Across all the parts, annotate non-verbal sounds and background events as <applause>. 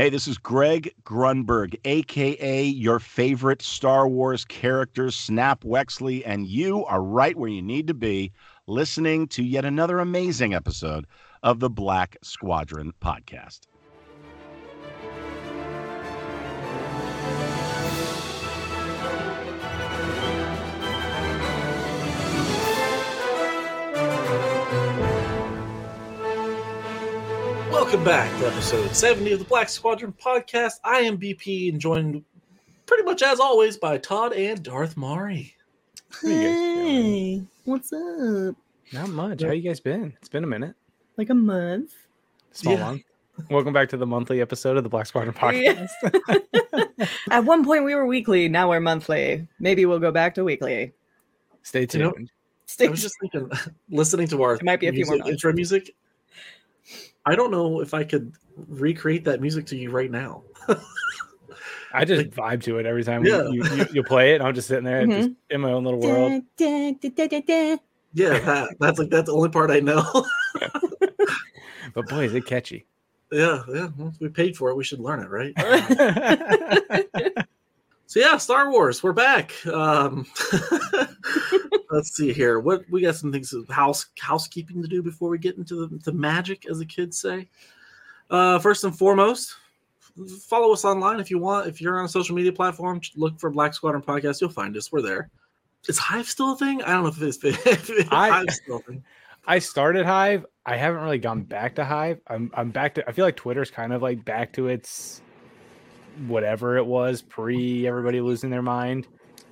Hey, this is Greg Grunberg, aka your favorite Star Wars character, Snap Wexley, and you are right where you need to be, listening to yet another amazing episode of the Black Squadron podcast. Welcome back to episode 70 of the Black Squadron podcast. I am BP and joined pretty much as always by Todd and Darth Mari. Hey, what's up? Not much. How you guys been? It's been a minute. Like a month. Small Yeah. month. Welcome back to the monthly episode of the Black Squadron podcast. <laughs> <laughs> At one point we were weekly, now we're monthly. Maybe we'll go back to weekly. Stay You know- tuned. Stay I was just thinking, <laughs> listening to our It might be a few more music, months. intro music. I don't know if I could recreate that music to you right now. <laughs> I just vibe to it every time Yeah. you, you, you play it. And I'm just sitting there mm-hmm. just in my own little world. Da, da, da, da, da. Yeah, that, that's like that's the only part I know. <laughs> But boy, is it catchy. yeah, yeah. well, we paid for it. We should learn it, right? <laughs> So yeah, Star Wars, we're back. Um, <laughs> let's see here. What we got some things house housekeeping to do before we get into the to magic, as the kids say. Uh, first and foremost, follow us online if you want. If you're on a social media platform, look for Black Squadron Podcast. You'll find us. We're there. Is Hive still a thing? I don't know if it's <laughs> if I- Hive's still a thing. I started Hive. I haven't really gone back to Hive. I'm I'm back to I feel like Twitter's kind of like back to its whatever it was pre everybody losing their mind.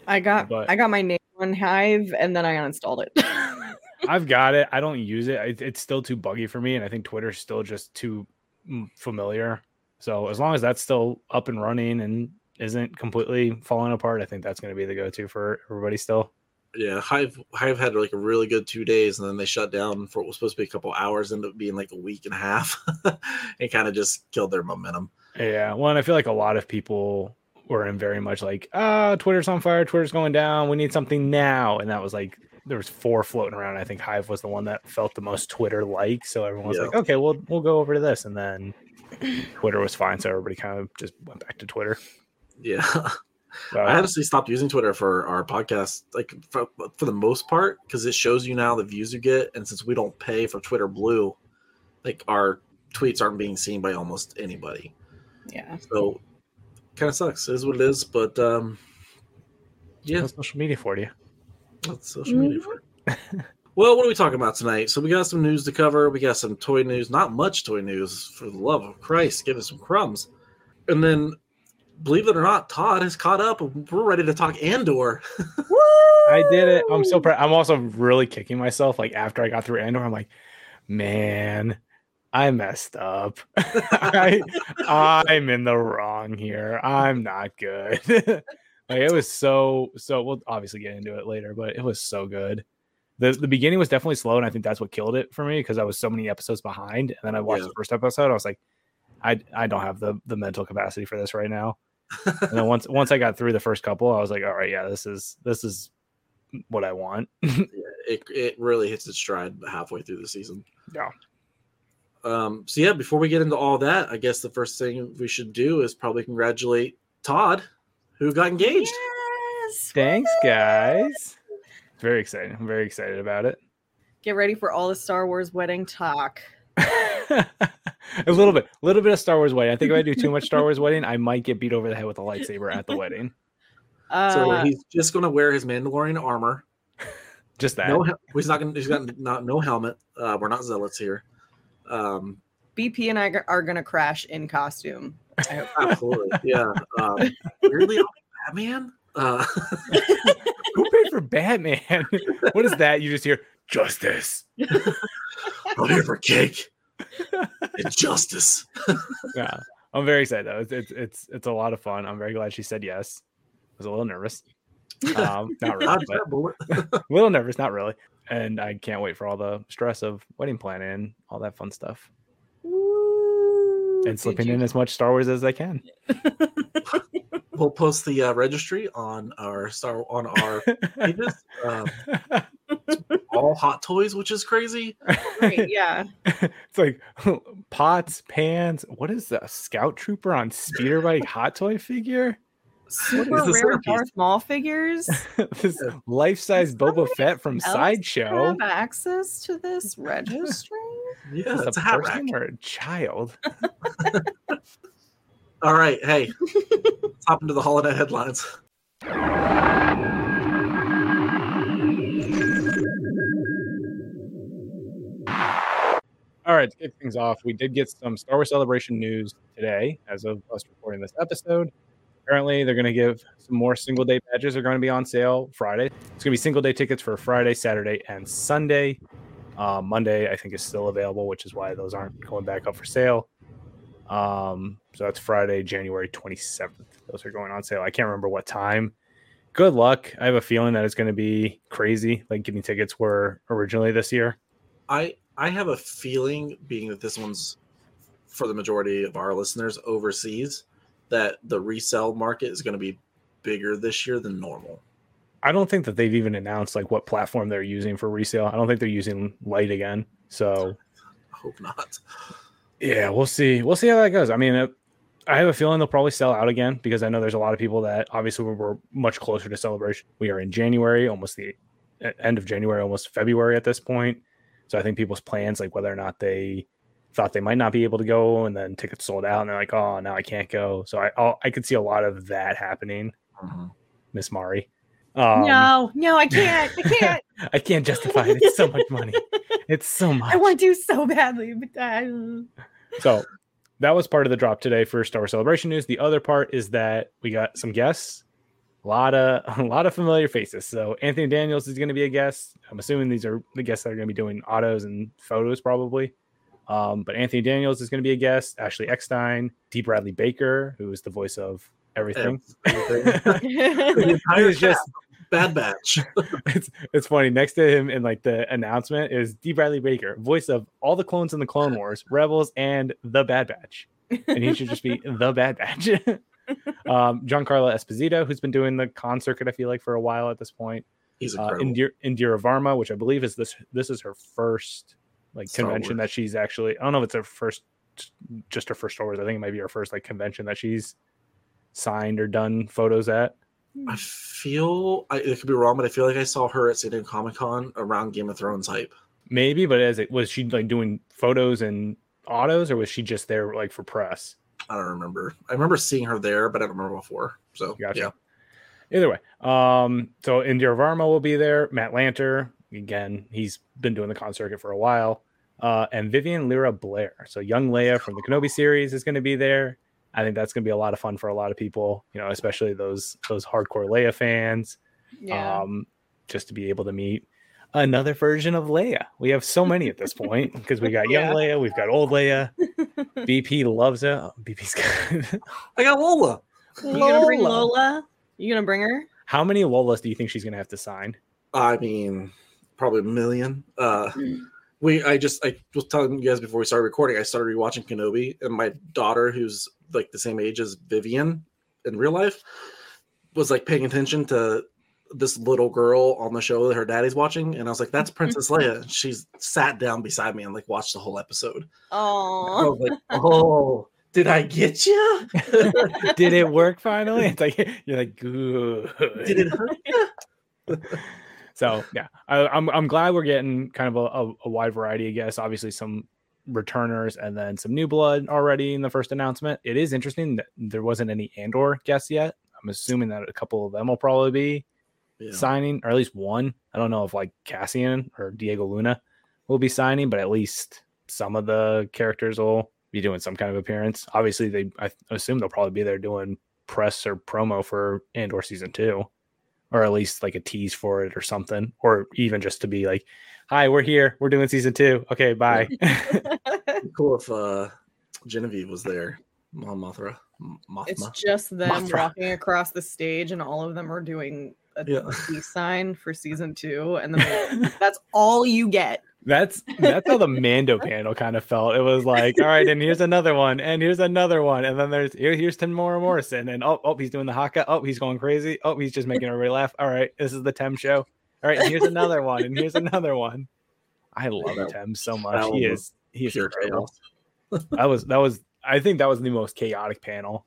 I got But- I got my name on Hive and then I uninstalled it. <laughs> I've got it. I don't use it. it. It's still too buggy for me, and I think Twitter's still just too mm, familiar. So as long as that's still up and running and isn't completely falling apart, I think that's going to be the go-to for everybody still. Yeah, Hive Hive had like a really good two days, and then they shut down for what was supposed to be a couple hours, ended up being like a week and a half. <laughs> it kind of just killed their momentum. Yeah. Well, and I feel like a lot of people were in very much like, ah, Twitter's on fire. Twitter's going down. We need something now. And that was like there was four floating around. I think Hive was the one that felt the most Twitter-like. So everyone was Yeah. like, okay, we'll we'll go over to this, and then Twitter was fine. So everybody kind of just went back to Twitter. Yeah. <laughs> So, I honestly stopped using Twitter for our podcast, like for, for the most part, because it shows you now the views you get, and since we don't pay for Twitter Blue, like our tweets aren't being seen by almost anybody. Yeah. So, kind of sucks. It is what it is. But um, yeah, what's social media for you? that's social media for it. Well, what are we talking about tonight? So we got some news to cover. We got some toy news. Not much toy news, for the love of Christ. Give us some crumbs. And then, believe it or not, Todd has caught up. We're ready to talk Andor. <laughs> I did it. I'm so proud. I'm also really kicking myself. Like after I got through Andor, I'm like, man, I messed up. <laughs> I, I'm in the wrong here. I'm not good. <laughs> like it was so so. We'll obviously get into it later, but it was so good. the The beginning was definitely slow, and I think that's what killed it for me because I was so many episodes behind. And then I watched Yeah. the first episode. I was like, I I don't have the the mental capacity for this right now. and then once once I got through the first couple, I was like, all right, yeah, this is this is what I want. <laughs> it, it really hits its stride halfway through the season. Yeah. Um, so yeah, before we get into all that, I guess the first thing we should do is probably congratulate Todd, who got engaged. Yes. Thanks, guys. Very exciting. I'm very excited about it. Get ready for all the Star Wars wedding talk. <laughs> a little bit, a little bit of Star Wars wedding. I think if I do too much Star Wars wedding, I might get beat over the head with a lightsaber at the <laughs> wedding. Uh, so he's just going to wear his Mandalorian armor. <laughs> Just that. No, he's not going. He's got not no helmet. Uh, we're not zealots here. Um, BP and I are gonna crash in costume. I hope. absolutely, yeah. Um, weirdly, I'll Batman. Uh, <laughs> Who paid for Batman? <laughs> what is that? You just hear justice. <laughs> I'm here for cake and justice. Yeah, I'm very excited though. It's, it's it's it's a lot of fun. I'm very glad she said yes. I was a little nervous. Um, not really, Dodge but a little nervous, not really. And I can't wait for all the stress of wedding planning and all that fun stuff. Woo. And slipping you- in as much Star Wars as I can. <laughs> We'll post the uh, registry on our star on our <laughs> pages. Um, all hot toys, which is crazy. Right, yeah. <laughs> it's like pots, pans. What is the scout trooper on speeder bike hot toy figure? Super the rare centerpiece? Darth Maul figures. <laughs> this life-size Boba Fett from Sideshow. Have access to this registry? Yeah, Is it's this a a hat rack. person or a child? <laughs> All right, hey, <laughs> let's hop into the holiday headlines. All right, to kick things off, we did get some Star Wars Celebration news today, as of us recording this episode. Apparently, they're going to give some more single day badges are going to be on sale Friday. It's going to be single day tickets for Friday, Saturday, and Sunday. Uh, Monday, I think, is still available, which is why those aren't going back up for sale. Um, so that's Friday, January 27th. Those are going on sale. I can't remember what time. Good luck. I have a feeling that it's going to be crazy, like getting tickets were originally this year. I I have a feeling, being that this one's for the majority of our listeners overseas, that the resale market is going to be bigger this year than normal. I don't think that they've even announced like what platform they're using for resale. I don't think they're using Lyte again. So <laughs> I hope not. yeah, we'll see. We'll see how that goes. I mean, it, I have a feeling they'll probably sell out again because I know there's a lot of people that obviously we're, much closer to celebration. We are in January, almost the end of January, almost February at this point. So I think people's plans, like whether or not they thought they might not be able to go, and then tickets sold out, and they're like, "Oh, now I can't go." So I I'll, I could see a lot of that happening, Miss Mari. Um, no, no, I can't. I can't. <laughs> I can't justify it. It's so much money. <laughs> It's so much. I want to so badly, but I, So that was part of the drop today for Star Wars Celebration news. The other part is that we got some guests, a lot of <laughs> a lot of familiar faces. So Anthony Daniels is going to be a guest. I'm assuming these are the guests that are going to be doing autos and photos probably. Um, but Anthony Daniels is going to be a guest. Ashley Eckstein, D. Bradley Baker, who is the voice of everything. <laughs> The entire He's just Bad Batch. <laughs> it's it's funny. Next to him in like the announcement is D. Bradley Baker, voice of all the clones in the Clone Wars, Rebels, and the Bad Batch, and he should just be <laughs> the Bad Batch. um, Giancarlo Esposito, who's been doing the con circuit, I feel like for a while at this point. He's Uh, incredible. Indira, Indira Varma, which I believe is this this is her first like Star convention Wars. that she's actually. I don't know if it's her first, just her first Star Wars. I think it might be her first like convention that she's signed or done photos at. I feel I it could be wrong, but I feel like I saw her at San Diego Comic Con around Game of Thrones hype. Maybe, but as it was she like doing photos and autos, or was she just there like for press? I don't remember. I remember seeing her there, but I don't remember before. So Gotcha. yeah, Either way, um, so Indira Varma will be there. Matt Lanter, again, he's been doing the con circuit for a while. Uh, and Vivian Lyra Blair, so young Leia from the Kenobi series, is going to be there. I think that's going to be a lot of fun for a lot of people, you know, especially those those hardcore Leia fans. yeah. Um, just to be able to meet another version of Leia. We have so many at this point because we got young Yeah. Leia, we've got old Leia. <laughs> BP loves it. Oh, BP's got <laughs> I got Lola. you gonna bring Lola. Lola? You gonna bring her? How many Lolas do you think she's going to have to sign? I mean, probably a million. Uh, we I just I was telling you guys before we started recording. I started rewatching Kenobi, and my daughter, who's like the same age as Vivian in real life, was like paying attention to this little girl on the show that her daddy's watching, and I was like, "That's <laughs> Princess Leia." She's sat down beside me and like watched the whole episode. Oh, like, "Oh, did I get you? <laughs> Did it work finally? <laughs> It's like you're like good. Did it hurt you?" So yeah, I, I'm I'm glad we're getting kind of a, a, a wide variety. I guess obviously some returners and then some new blood already in the first announcement. It is interesting that there wasn't any Andor guests yet. I'm assuming that a couple of them will probably be Yeah. signing, or at least one. I don't know if like Cassian or Diego Luna will be signing, but at least some of the characters will be doing some kind of appearance. Obviously, they I assume they'll probably be there doing press or promo for Andor season two, or at least like a tease for it or something, or even just to be like, "Hi, we're here. We're doing season two. Okay, bye." <laughs> cool if uh, Genevieve was there. Mon Mothma. M- it's just them Mothra. walking across the stage, and all of them are doing a Yeah. peace sign for season two, and then <laughs> that's all you get. That's that's how the <laughs> Mando panel kind of felt. It was like, all right, and here's another one, and here's another one, and then there's here, here's Temuera Morrison, and oh, oh, he's doing the haka. Oh, he's going crazy. Oh, he's just making everybody laugh. All right, this is the Tem show. All right, and here's another one, and here's another one. I love That- Tem so much. He is he is incredible. chaos. That was that was I think that was the most chaotic panel.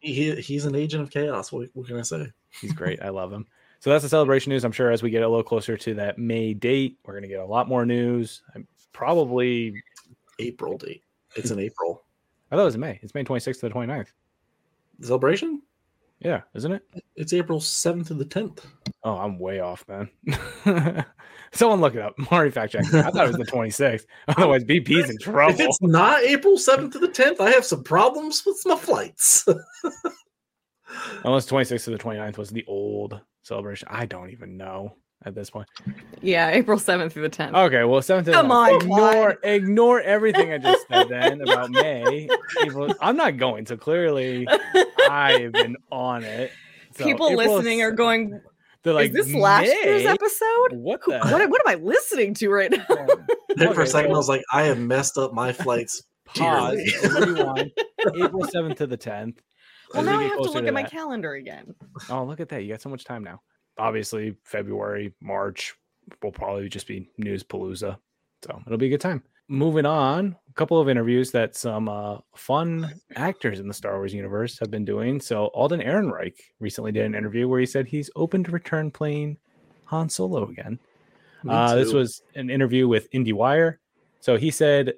He, he's an agent of chaos. What, what can I say? He's great. I love him. So that's the celebration news. I'm sure as we get a little closer to that May date, we're gonna get a lot more news. I'm probably April date. It's in April. <laughs> I thought it was May. It's May 26th to the 29th. Celebration? Yeah, isn't it? It's April 7th to the 10th. Oh, I'm way off, man. <laughs> Someone look it up. Mari fact check. I thought it was the 26th. <laughs> Otherwise, BP's in trouble. If it's not April 7th to the 10th, I have some problems with my flights. Unless 26th to the 29th was the old celebration. I don't even know at this point. yeah, April 7th through the 10th. Okay, well, 7th. to the Come 9th. on, Ignore, ignore everything I just said then <laughs> about May. April- I'm not going. So clearly, I've been on it. So People April listening are going, They're like, is this last year's episode? What Who- the? What, what am I listening to right now? <laughs> Then for a second, I was like, I have messed up my flights. <laughs> Pause. rewind. April 7th to the 10th. Well, now I have to look at my calendar again. Oh, look at that. You got so much time now. Obviously, February, March will probably just be news palooza. So it'll be a good time. Moving on, a couple of interviews that some uh, fun actors in the Star Wars universe have been doing. So Alden Ehrenreich recently did an interview where he said he's open to return playing Han Solo again. Uh, this was an interview with IndieWire. So he said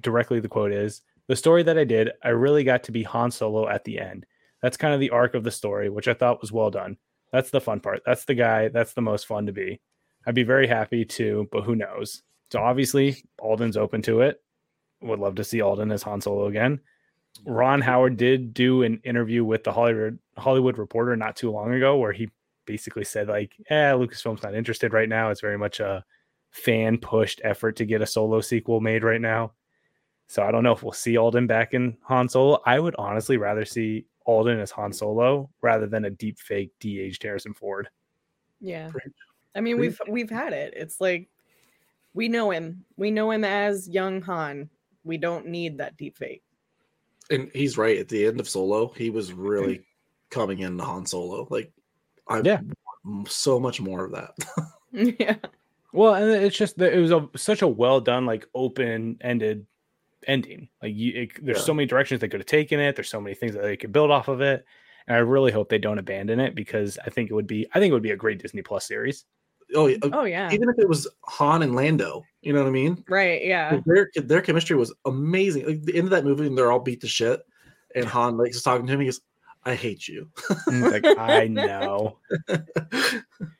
directly, the quote is The story that I did, I really got to be Han Solo at the end. That's kind of the arc of the story, which I thought was well done. That's the fun part. That's the guy. That's the most fun to be. I'd be very happy to, but who knows? So obviously, Alden's open to it. Would love to see Alden as Han Solo again. Ron Howard did do an interview with the Hollywood Hollywood Reporter not too long ago, where he basically said like, "Eh, Lucasfilm's not interested right now. It's very much a fan pushed effort to get a solo sequel made right now." So I don't know if we'll see Alden back in Han Solo. I would honestly rather see Alden as Han Solo rather than a deep fake de-aged Harrison Ford. Yeah. Preach. I mean, Preach. we've we've had it. It's like we know him. We know him as young Han. We don't need that deep fake. and he's right. At the end of Solo, he was really coming into Han Solo. Like, I Yeah. want so much more of that. <laughs> <laughs> yeah. Well, and it's just that it was a, such a well done, like open ended ending. Like you, it, there's Yeah. so many directions they could have taken it. There's so many things that they could build off of it, and I really hope they don't abandon it because I think it would be, I think it would be a great Disney Plus series. oh, yeah, uh, Oh yeah. even if it was Han and Lando, you know what I mean? Right. Yeah. Their their chemistry was amazing. Like the end of that movie, and they're all beat to shit, and <laughs> Han like is talking to him. He goes, "I hate you." Like I <laughs> know, <laughs>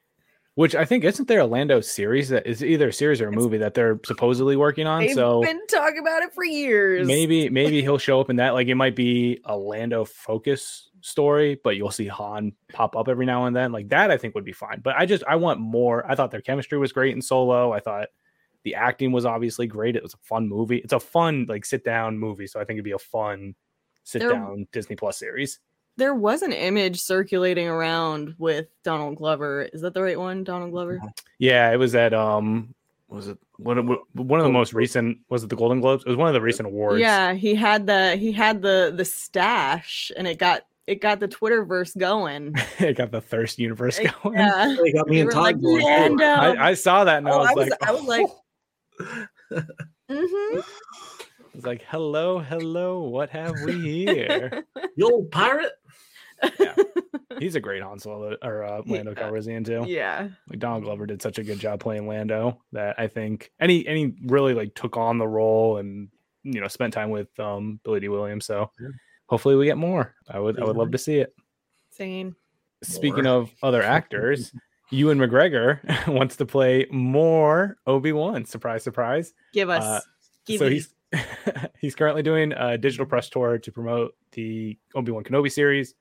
which I think isn't there a Lando series that is either a series or a movie that they're supposedly working on. They've so been talking about it for years. maybe maybe he'll show up in that. Like it might be a Lando focus story, but you'll see Han pop up every now and then. Like that, I think would be fine. But I just I want more. I thought their chemistry was great in Solo. I thought the acting was obviously great. It was a fun movie. It's a fun like sit down movie. So I think it'd be a fun sit down Disney Plus series. There was an image circulating around with Donald Glover. Is that the right one? Donald Glover? Yeah, it was at um was it one of one of the most recent was it the Golden Globes? It was one of the recent awards. Yeah, he had the he had the the stash and it got it got the Twitterverse going. <laughs> it got the thirst universe going. Yeah. <laughs> They got me We and were Todd like, going. Lando. I, I saw that and Oh, I was I was- like, I was like- oh. hmm I was like, hello, hello, what have we here? <laughs> You old pirate. <laughs> He's a great Han Solo or uh, Lando Yeah. Calrissian too. Yeah. Like Donald Glover did such a good job playing Lando that I think any he really like took on the role and you know spent time with um Billy Dee Williams. So Yeah. hopefully we get more. I would I would love to see it. Saying Speaking More. of other <laughs> actors, Ewan McGregor <laughs> wants to play more Obi Wan. Surprise, surprise. give us Uh, give so it- he's he's currently doing a digital press tour to promote the Obi Wan Kenobi series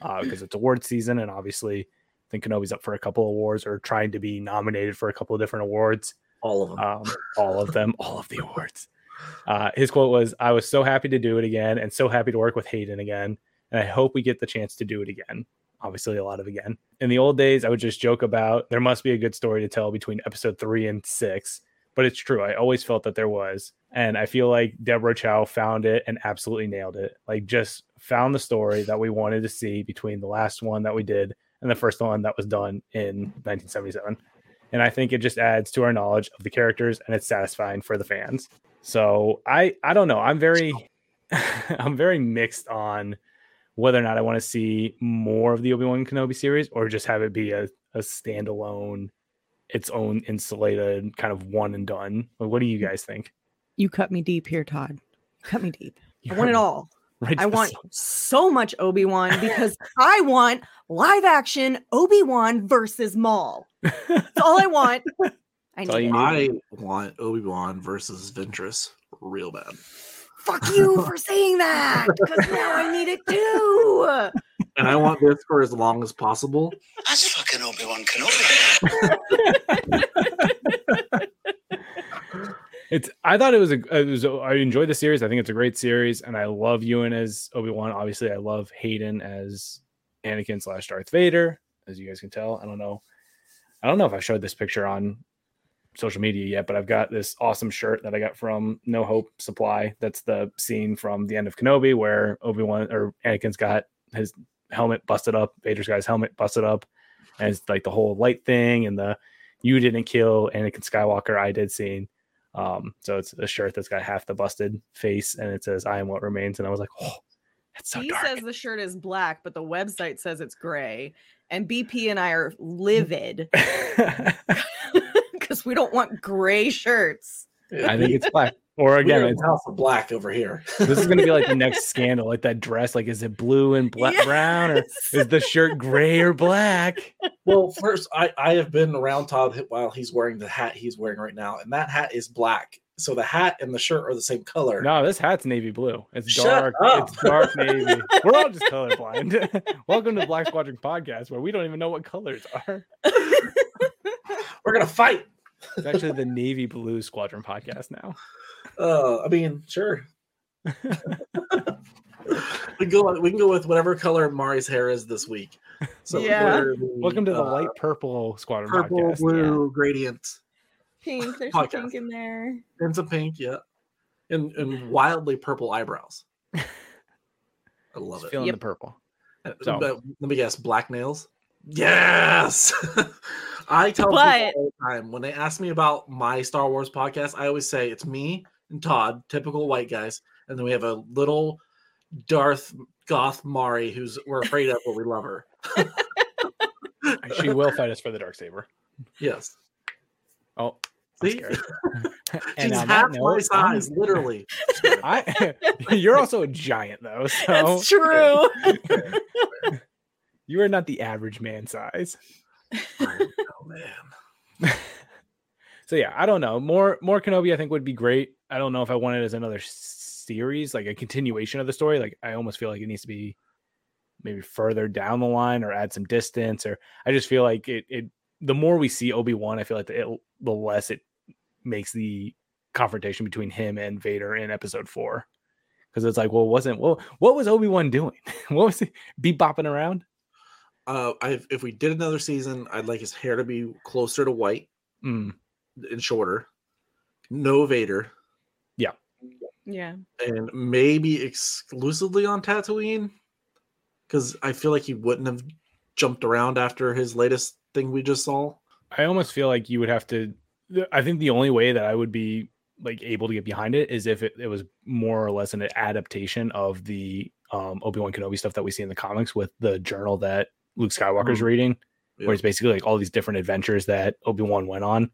because it's award season, and obviously, I think Kenobi's up for a couple of awards or trying to be nominated for a couple of different awards. All of them. Um, all of them, all of the awards. Uh, his quote was, "I was so happy to do it again, and so happy to work with Hayden again, and I hope we get the chance to do it again." Obviously, a lot of again. In the old days, I would just joke about there must be a good story to tell between episode three and six, but it's true. I always felt that there was, and I feel like Deborah Chow found it and absolutely nailed it. Like, just found the story that we wanted to see between the last one that we did and the first one that was done in 1977. And I think it just adds to our knowledge of the characters and it's satisfying for the fans. So I I don't know. I'm very <laughs> I'm very mixed on whether or not I want to see more of the Obi-Wan Kenobi series or just have it be a, a standalone, its own insulated kind of one and done. What do you mm. guys think? You cut me deep here, Todd. Cut me deep. I want it all. <laughs> Right I want soul. so much Obi Wan <laughs> because I want live action Obi Wan versus Maul. That's all I want. <laughs> I That's all need you it. need. I want Obi Wan versus Ventress real bad. Fuck you <laughs> for saying that because now I need it too. And I want this for as long as possible. That's fucking Obi Wan Kenobi. <laughs> It's. I thought it was a. It was. A, I enjoyed the series. I think it's a great series, and I love Ewan as Obi Wan. Obviously, I love Hayden as Anakin slash Darth Vader, as you guys can tell. I don't know. I don't know if I showed this picture on social media yet, but I've got this awesome shirt that I got from No Hope Supply. That's the scene from the end of Kenobi where Obi Wan or Anakin's got his helmet busted up, Vader's got his helmet busted up, and it's like the whole light thing and the "You didn't kill Anakin Skywalker, I did" scene. Um, so it's a shirt that's got half the busted face and it says "I am what remains," and I was like, oh, that's so he dark. says the shirt is black, but the website says it's gray. And BP and I are livid <laughs> <laughs> because we don't want gray shirts. I think it's black. <laughs> Or again, it's, House of Black over here. this is going to be like the next <laughs> scandal, like that dress. Like, is it blue and black, brown, or is the shirt gray or black? well, first, I, I have been around Todd while he's wearing the hat he's wearing right now, and that hat is black. So the hat and the shirt are the same color. No, this hat's navy blue. It's Shut dark. up. It's dark navy. <laughs> We're all just colorblind. Welcome to the Black Squadron podcast, where we don't even know what colors are. We're gonna fight. It's actually the navy blue squadron podcast now. Uh, I mean, sure. <laughs> we can go. We can go with whatever color Mari's hair is this week. So Yeah. the, Welcome to the uh, light purple squadron purple, podcast. blue gradient Pink. There's Podcast. some pink in there. and some pink. Yeah, and and wildly purple eyebrows. <laughs> I love Just it. feeling Yep. the purple. Uh, So- but let me guess, black nails. Yes, <laughs> I tell But- people all the time when they ask me about my Star Wars podcast, I always say it's me and Todd, typical white guys, and then we have a little Darth Goth Mari who's we're afraid of, but we love her. She will fight us for the dark saber. <laughs> Yes, Oh, see, scared. <laughs> she's on that half my note, I'm- size, literally. I, you're also a giant though, so That's true. You are not the average man size. <laughs> oh man, <laughs> So yeah, I don't know. More more Kenobi I think would be great. I don't know if I want it as another series, like a continuation of the story. Like I almost feel like it needs to be maybe further down the line or add some distance or I just feel like it it the more we see Obi-Wan, I feel like the, it, the less it makes the confrontation between him and Vader in episode 4. Cuz it's like, well, wasn't well, what was Obi-Wan doing? <laughs> what was he be bopping around? Uh, I, if we did another season, I'd like his hair to be closer to white Mm, and shorter. No Vader. yeah. Yeah. And maybe exclusively on Tatooine because I feel like he wouldn't have jumped around after his latest thing we just saw. I almost feel like you would have to. I think the only way that I would be like able to get behind it is if it, it was more or less an adaptation of the um, Obi Wan Kenobi stuff that we see in the comics with the journal that Luke Skywalker's Mhm. reading, Yeah. where it's basically like all these different adventures that Obi Wan went on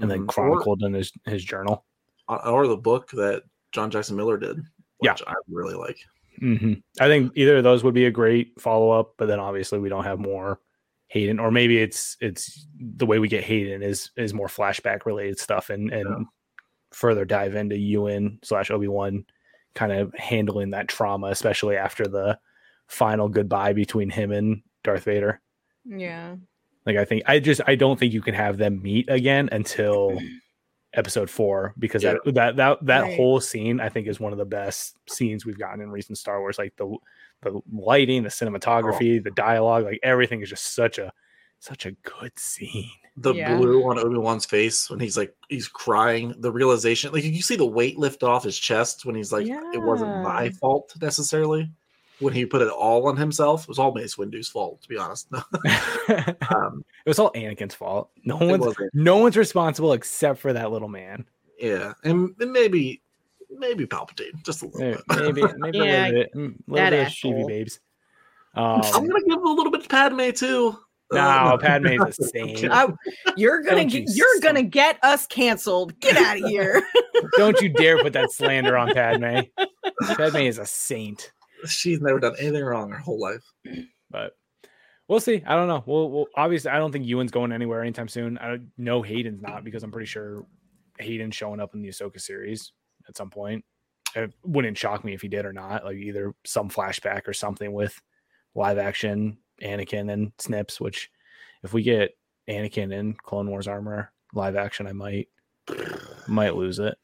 and then Mhm. chronicled in his his journal. or, or the book that John Jackson Miller did, which Yeah. I really like. hmm I think either of those would be a great follow up, but then obviously we don't have more Hayden, or maybe it's it's the way we get Hayden is is more flashback related stuff and and Yeah. further dive into Ewan slash Obi Wan, kind of handling that trauma, especially after the final goodbye between him and Darth Vader. Yeah. Like I think I just I don't think you can have them meet again until <clears throat> episode four because that that that that Right. whole scene I think is one of the best scenes we've gotten in recent Star Wars. Like the the lighting, the cinematography, oh. the dialogue, like everything is just such a such a good scene. The Yeah. blue on Obi Wan's face when he's like he's crying, the realization, like you see the weight lift off his chest when he's like, "It wasn't my fault necessarily." When he put it all on himself. It was all Mace Windu's fault, to be honest. <laughs> <laughs> it um, was all Anakin's fault. No one's wasn't. no one's responsible except for that little man. Yeah, and, and maybe maybe Palpatine, just a little Maybe bit. maybe, <laughs> maybe Yeah, a little bit, mm, little that bit of asshole. Sheevy babes. I'm Um, gonna give a little bit of Padme too. no, Uh, Padme's a saint. I- you're gonna get, you you're gonna get us canceled. Get out of here. Don't you dare put that slander on Padme. Padme is a saint. She's never done anything wrong her whole life. but we'll see. I don't know. We'll, we'll obviously I don't think Ewan's going anywhere anytime soon. I don't know Hayden's not because I'm pretty sure Hayden's showing up in the Ahsoka series at some point. It wouldn't shock me if he did or not. Like either some flashback or something with live action Anakin and Snips. Which if we get Anakin in Clone Wars armor live action, I might might lose it.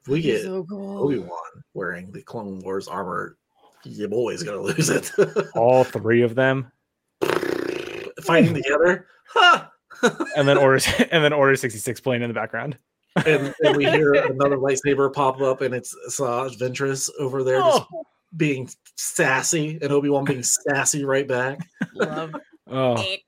If we get so cool. Obi Wan wearing the Clone Wars armor, your boy's gonna lose it. <laughs> All three of them, Fighting together, ha! <laughs> and then order <laughs> and then order sixty six playing in the background. and, and we hear another lightsaber pop up, and it's Asajj Ventress over there just Oh, being sassy, and Obi Wan being sassy right back. love Oh, it.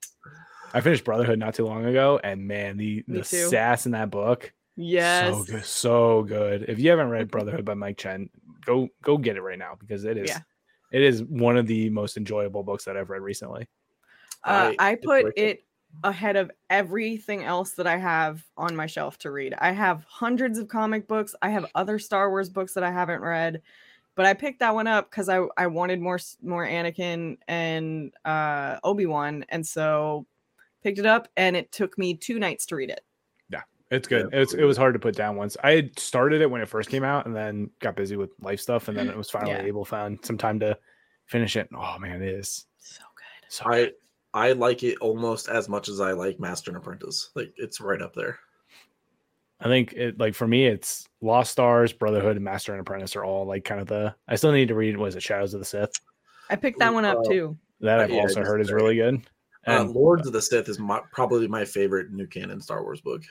I finished Brotherhood not too long ago, and man, the Me the too. sass in that book, Yes. so good, so good. If you haven't read Brotherhood by Mike Chen, go go get it right now because it is Yeah. it is one of the most enjoyable books that I've read recently. Uh, I I put it. it ahead of everything else that I have on my shelf to read. I have hundreds of comic books. I have other Star Wars books that I haven't read, but I picked that one up because I I wanted more more Anakin and uh, Obi Wan, and so picked it up, and it took me two nights to read it. It's good. It's it was hard to put down once. I had started it when it first came out, and then got busy with life stuff, and then it was finally Yeah. able found some time to finish it. Oh man, it is So good. so. I I like it almost as much as I like Master and Apprentice. Like it's right up there. I think it like for me, it's Lost Stars, Brotherhood, and Master and Apprentice are all like kind of the. I still need to read. Was it Shadows of the Sith? I picked that one up Uh, too. That I've Yeah, also heard is very- really good. Uh, And Lords of the Sith is my, probably my favorite new canon Star Wars book.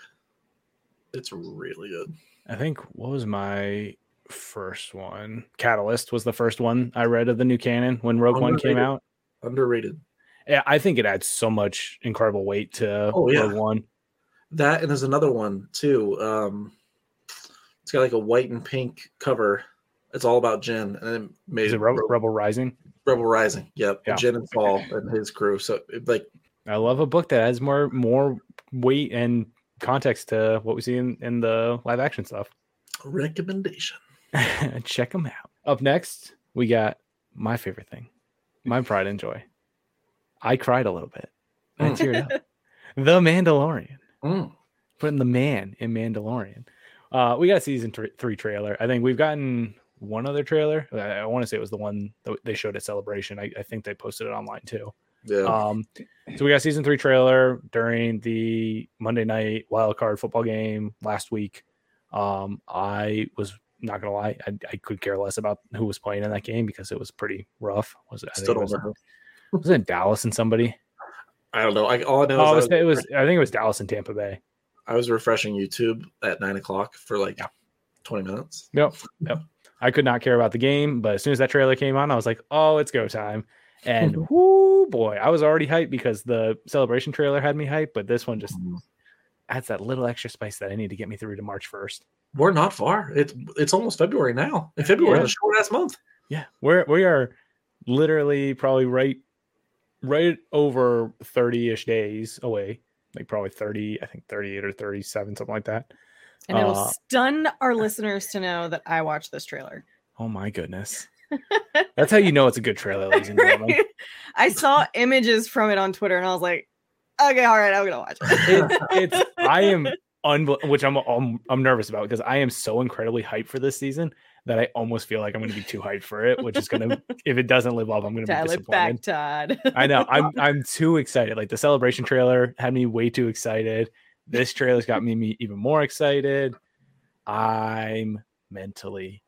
It's really good. I think what was my first one? Catalyst was the first one I read of the new canon when Rogue One came out. Underrated. Yeah, I think it adds so much incredible weight to Oh, yeah. Rogue One. That and there's another one too. Um, it's got like a white and pink cover. It's all about Jyn, and then made Is it Rebel, Rebel Rising? Rebel Rising. Yep, Yeah. Jyn and Saw and his crew. So it, like, I love a book that has more more weight and context to what we see in, in the live action stuff. recommendation. <laughs> Check them out. Up next, we got my favorite thing, my pride and joy. I cried a little bit. I Mm. teared up. The Mandalorian. Mm. Putting the man in Mandalorian. Uh, we got a season thr- three trailer. I think we've gotten one other trailer. I, I want to say it was the one that they showed at Celebration. I, I think they posted it online too. Yeah. Um, so we got season three trailer during the Monday night wild card football game last week. Um, I was not gonna lie, I, I could care less about who was playing in that game because it was pretty rough. Was it? I think it was, was it Dallas and somebody? I don't know. I all I know Oh, was, I, it was, was. I think it was Dallas and Tampa Bay. I was refreshing YouTube at nine o'clock for like Yeah. twenty minutes. Yep. Yep. I could not care about the game, but as soon as that trailer came on, I was like, oh, it's go time. And <laughs> whoo boy, I was already hyped because the celebration trailer had me hyped, but this one just adds that little extra spice that I need to get me through to March 1st. We're not far. It's it's almost February now. And February Yeah. is a short ass month. Yeah. We're we are literally probably right right over 30-ish days away. Like probably 30, I think 38 or 37, something like that. And it'll Uh, stun our listeners to know that I watched this trailer. Oh my goodness. That's how you know it's a good trailer, ladies and gentlemen. I saw images from it on Twitter and I was like, okay, all right, I'm gonna watch it. it's it's I am unbel- which I'm, I'm I'm nervous about because I am so incredibly hyped for this season that I almost feel like I'm going to be too hyped for it, which is going <laughs> to if it doesn't live up, I'm going to be it back, disappointed. Todd. I know <laughs> I'm I'm too excited. Like the celebration trailer had me way too excited. This trailer's got me, me even more excited. I'm mentally.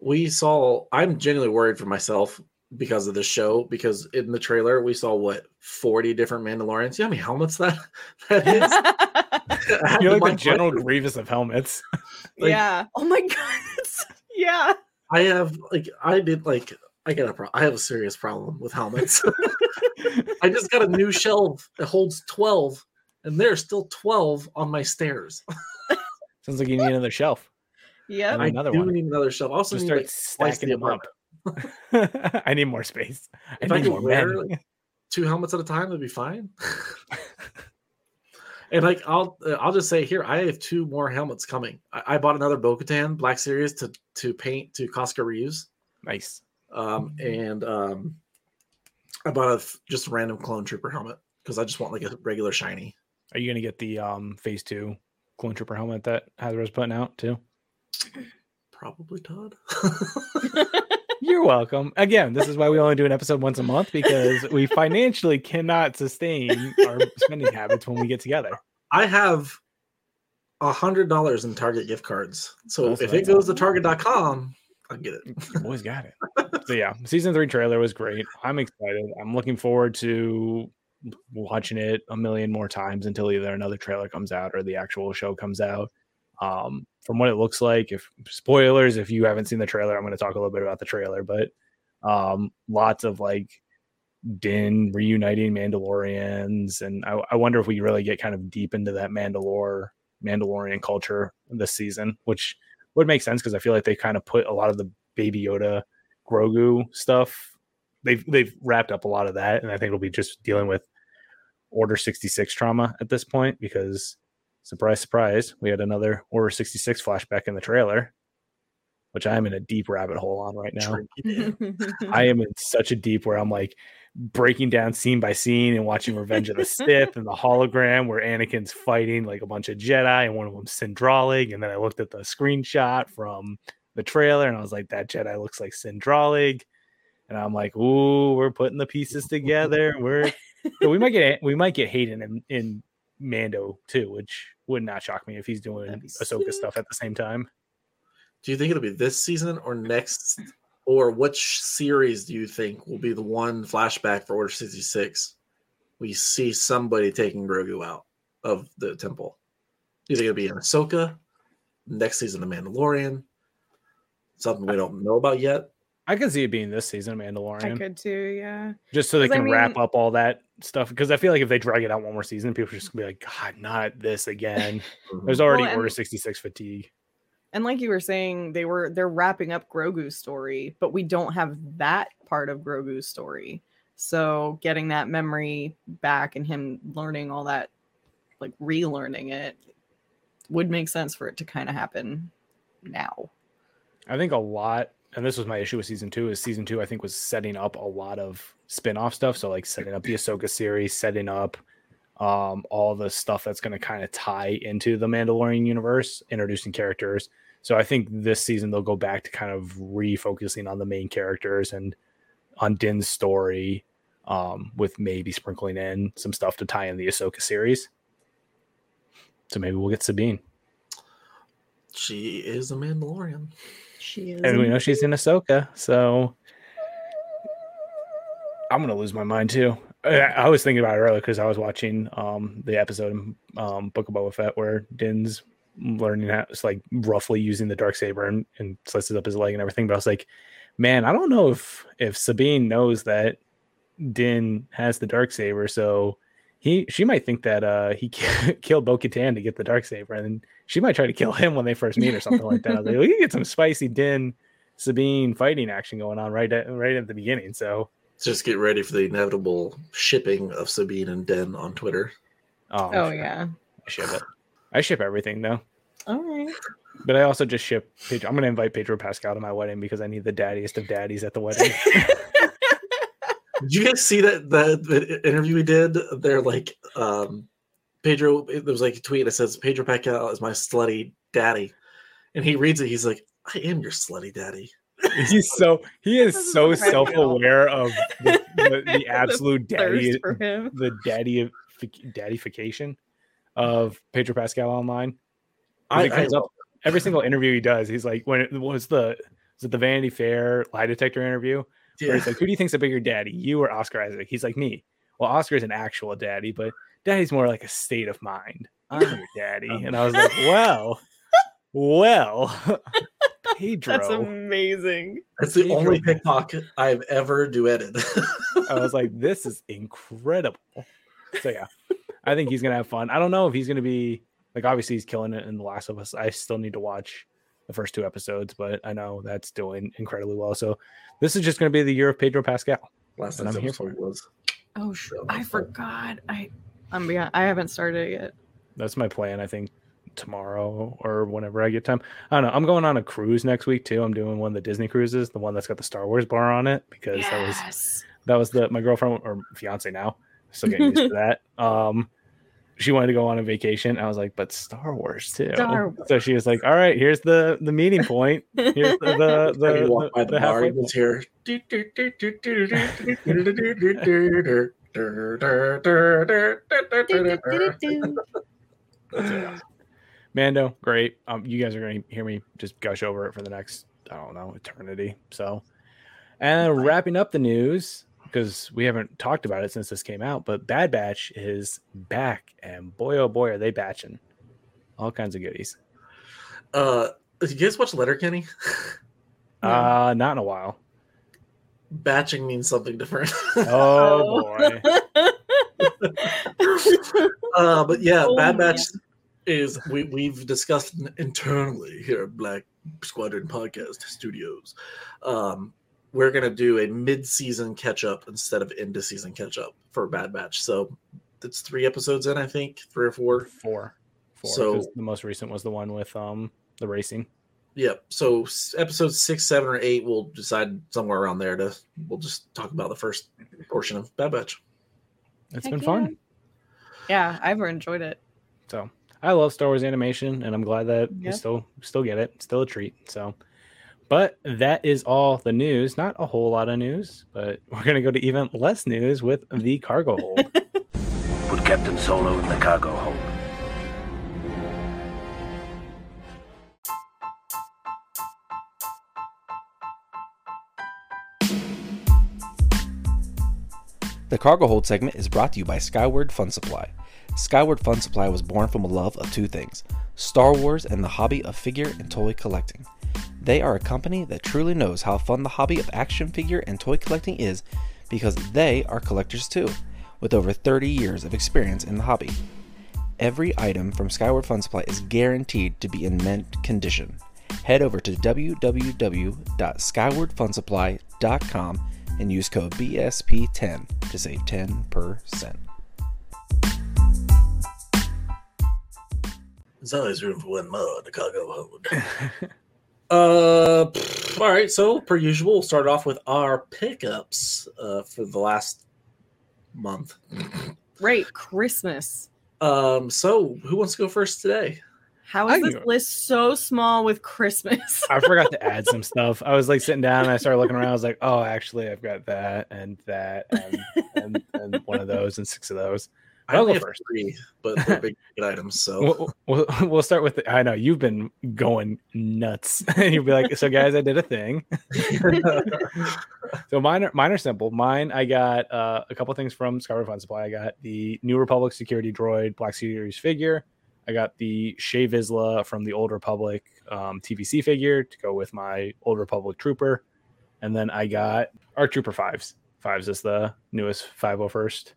We saw I'm genuinely worried for myself because of this show, because in the trailer we saw what 40 different Mandalorians. You know how many helmets that <laughs> that is? I had You're to like the General blank. Grievous of helmets. <laughs> Like- yeah. Oh my god. <laughs> yeah. I have like I did like I got a pro- I have a serious problem with helmets. I just got a new shelf that holds 12, and there's still 12 on my stairs. Sounds like you need another shelf. Yep. I- I another do one. need another shelf. Also Just need start like stacking them up. apartment. <laughs> I need more space. I If I need could more wear men. like, two helmets at a time, that'd be fine. <laughs> and like I'll uh, I'll just say here, I have two more helmets coming. I, I bought another Bo-Katan Black Series to to paint to Costco reuse. Nice. Um, and um, I bought a f- just a random clone trooper helmet because I just want like a regular shiny. Are you gonna get the um phase two clone trooper helmet that Hasbro's putting out too? Probably Todd. <laughs> You're welcome. Again, this is why we only do an episode once a month because we financially cannot sustain our spending habits when we get together. I have a hundred dollars in Target gift cards. So That's if it goes to Target.com, I'll get it. You boys got it. <laughs> So yeah, season three trailer was great. I'm excited. I'm looking forward to watching it a million more times until either another trailer comes out or the actual show comes out. Um, from what it looks like, if spoilers, if you haven't seen the trailer, I'm going to talk a little bit about the trailer, but um, lots of like Din reuniting Mandalorians, and I, I wonder if we really get kind of deep into that Mandalore Mandalorian culture this season, which would make sense because I feel like they kind of put a lot of the Baby Yoda, Grogu stuff. They've they've wrapped up a lot of that, and I think it'll be just dealing with Order sixty six trauma at this point because surprise, surprise, we had another Order sixty six flashback in the trailer, which I'm in a deep rabbit hole on right now. <laughs> I am in such a deep where I'm like breaking down scene by scene and watching Revenge of the <laughs> Sith and the hologram where Anakin's fighting like a bunch of Jedi and one of them Cin Drallig. And then I looked at the screenshot from the trailer and I was like, that Jedi looks like Cin Drallig. And I'm like, ooh, we're putting the pieces together. We're so <laughs> we might get we might get Hayden in, in Mando too, which would not shock me if he's doing That'd Ahsoka sick. stuff at the same time. Do you think it'll be this season or next? Or which series do you think will be the one flashback for Order 66? We see somebody taking Grogu out of the temple. Do you think it'll be in Ahsoka? Next season of Mandalorian? Something we don't know about yet. I could see it being this season, I Mandalorian. I could too, yeah. just so they 'Cause I can wrap up all that stuff because I feel like if they drag it out one more season, people are just gonna be like, God, not this again. There's mm-hmm. already Well, and- Order 66 fatigue. And like you were saying, they were they're wrapping up Grogu's story, but we don't have that part of Grogu's story. So getting that memory back and him learning all that, like relearning it, would make sense for it to kind of happen now. I think a lot, and this was my issue with season two, is season two, I think, was setting up a lot of spin-off stuff. So like setting up the Ahsoka series, setting up um all the stuff that's going to kind of tie into the Mandalorian universe, introducing characters. So I think this season they'll go back to kind of refocusing on the main characters and on Din's story, um, with maybe sprinkling in some stuff to tie in the Ahsoka series. So maybe we'll get Sabine. She is a Mandalorian. She is. and we know she's in Ahsoka, so I'm gonna lose my mind too. I, I was thinking about it earlier because I was watching um the episode um Book of Boba Fett where Din's learning how it's like roughly using the dark saber and, and slices up his leg and everything. But I was like, man, I don't know if if Sabine knows that Din has the dark saber, so he she might think that uh he <laughs> killed Bo Katan to get the dark saber, and she might try to kill him when they first meet or something like that. I was like, <laughs> we can get some spicy Din Sabine fighting action going on right at right at the beginning. So Just get ready for the inevitable shipping of Sabine and Din on Twitter. um, Oh yeah. I ship it. I ship everything though. All right. But I also just ship Pedro. I'm gonna invite Pedro Pascal to my wedding because I need the daddiest of daddies at the wedding. <laughs> Did you guys see that the, the interview we did? They're like, um, Pedro. There was like a tweet that says Pedro Pascal is my slutty daddy, and he reads it. He's like, I am your slutty daddy. <laughs> He's so he is so self-aware of the, the, <laughs> the absolute daddy Thirst for him. the daddy of daddyfication of Pedro Pascal online. I, I up every single interview he does. He's like, when it was the was it the Vanity Fair lie detector interview? Where he's like, who do you think's a bigger daddy, you or Oscar Isaac? He's like, me. Well, Oscar's an actual daddy, but daddy's more like a state of mind. I'm ah. your daddy. Oh. And I was like, well, well, <laughs> Pedro. That's amazing. It's the Pedro only Pascal. TikTok I've ever duetted. I was like, this is incredible. So yeah, I think he's gonna have fun. I don't know if he's gonna be like obviously he's killing it in The Last of Us. I still need to watch the first two episodes, but I know that's doing incredibly well. So this is just gonna be the year of Pedro Pascal. Last time I'm here for was. Oh, sh- I forgot. I I'm behind. I haven't started it yet. That's my plan. I think tomorrow or whenever I get time. I don't know. I'm going on a cruise next week too. I'm doing one of the Disney cruises, the one that's got the Star Wars bar on it, because that was that was the my girlfriend or fiance now still getting used to <laughs> that um she wanted to go on a vacation. I was like but star wars too. Star so she was like all right here's the the meeting point. Here's the the, <laughs> When you walk by the, the, the bar, you just hear. mando great. Um you guys are gonna hear me just gush over it for the next i don't know eternity so. And wrapping up the news because we haven't talked about it since this came out but bad batch is back and boy oh boy are they batching all kinds of goodies Uh, did you guys watch Letterkenny? No. <laughs> uh not in a while Batching means something different. <laughs> oh boy <laughs> uh, but yeah, Oh, Bad man. Batch is we we've discussed internally here at Black Squadron Podcast Studios. Um, we're gonna do a mid-season catch-up instead of end-of-season catch-up for Bad Batch. So it's three episodes in, I think, three or four. four four So- the most recent was the one with um the racing Yep. So s- episodes six, seven, or eight, we'll decide somewhere around there to. We'll just talk about the first portion of Bad Batch. It's Heck been yeah. fun Yeah, I've enjoyed it. So I love Star Wars animation, and I'm glad that Yeah. we still still get it. Still a treat. So, but that is all the news. Not a whole lot of news, but <laughs> we're gonna go to even less news with the cargo hold. <laughs> Put Captain Solo in the cargo hold. The Cargo Hold segment is brought to you by Skyward Fun Supply. Skyward Fun Supply was born from a love of two things Star Wars and the hobby of figure and toy collecting. They are a company that truly knows how fun the hobby of action figure and toy collecting is because they are collectors too, with over 30 years of experience in the hobby. Every item from Skyward Fun Supply is guaranteed to be in mint condition. Head over to www.skywardfunsupply.com and use code BSP10 to save 10%. There's always room for one more in the cargo hold. <laughs> uh, pff, all right. So per usual, we'll start off with our pickups uh, for the last month. Right, Christmas. Um, so who wants to go first today? How is I this knew it. list so small with Christmas? I forgot to add some <laughs> stuff. I was like sitting down and I started looking around. I was like, oh, actually, I've got that and that and and, and one of those and six of those. I I'll only go have first. three, but they're <laughs> big items. So We'll, we'll, we'll start with. The, I know you've been going nuts. <laughs> You'll be like, so guys, I did a thing. <laughs> so mine are mine are simple. Mine I got uh, a couple things from Skyward Fun Supply. I got the New Republic Security Droid Black Series figure. I got the Shae Vizla from the Old Republic um, TVC figure to go with my Old Republic Trooper, and then I got Arc Trooper Fives. Fives is the newest 501st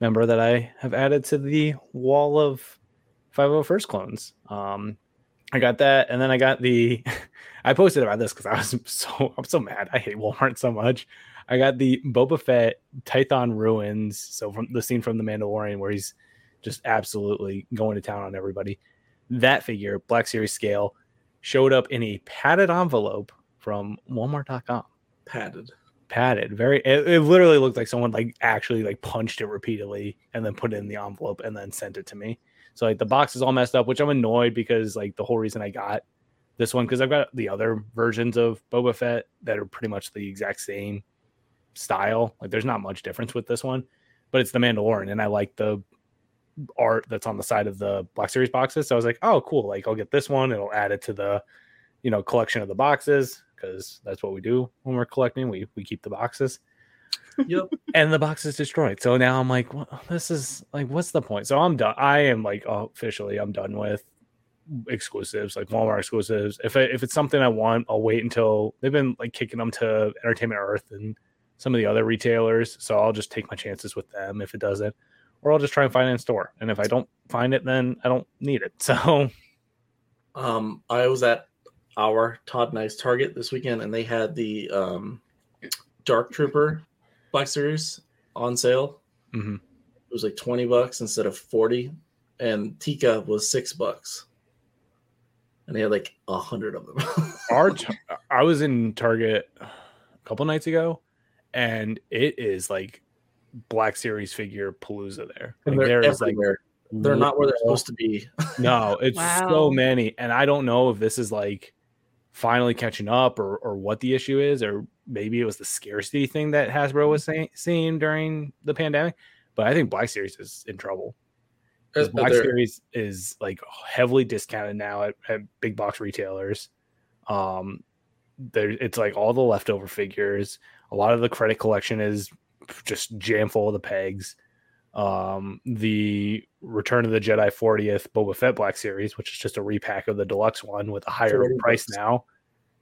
member that I have added to the wall of 501st clones. Um, I got that, and then I got the. <laughs> I posted about this because I was <laughs> so I'm so mad. I hate Walmart so much. I got the Boba Fett Tython ruins. So from the scene from the Mandalorian where he's just absolutely going to town on everybody. That figure, Black Series scale, showed up in a padded envelope from Walmart.com. padded. Padded, very. It, it literally looked like someone like actually like punched it repeatedly and then put it in the envelope and then sent it to me. So like the box is all messed up, which I'm annoyed because like the whole reason I got this one because I've got the other versions of Boba Fett that are pretty much the exact same style. Like there's not much difference with this one, but it's the Mandalorian, and I like the art that's on the side of the Black Series boxes. So I was like, oh, cool. Like I'll get this one. It'll add it to the, you know, collection of the boxes because that's what we do when we're collecting. We we keep the boxes <laughs> Yep. and the box is destroyed. So now I'm like, what, this is like, what's the point? So I'm done. I am like officially, I'm done with exclusives, like Walmart exclusives. If I, if it's something I want, I'll wait until they've been like kicking them to Entertainment Earth and some of the other retailers. So I'll just take my chances with them if it doesn't, or I'll just try and find it in store. And if I don't find it, then I don't need it. <laughs> So Um, I was at our Todd Nice Target this weekend, and they had the um, Dark Trooper Black Series on sale. mhm. It was like twenty bucks instead of forty, and Tika was six bucks, and they had like a hundred of them. <laughs> our t- I was in Target a couple nights ago, and it is like Black Series figure palooza there. and Like, they're there is like they're not where they're supposed to be. <laughs> No, it's so many, and I don't know if this is like finally catching up or or what the issue is, or maybe it was the scarcity thing that Hasbro was saying, seeing during the pandemic. But I think Black Series is in trouble. Uh, Black Series is like heavily discounted now at, at big box retailers. Um, there it's like all the leftover figures. A lot of the credit collection is just jam full of the pegs. Um, the Return of the Jedi 40th Boba Fett Black Series, which is just a repack of the deluxe one with a higher price bucks. now.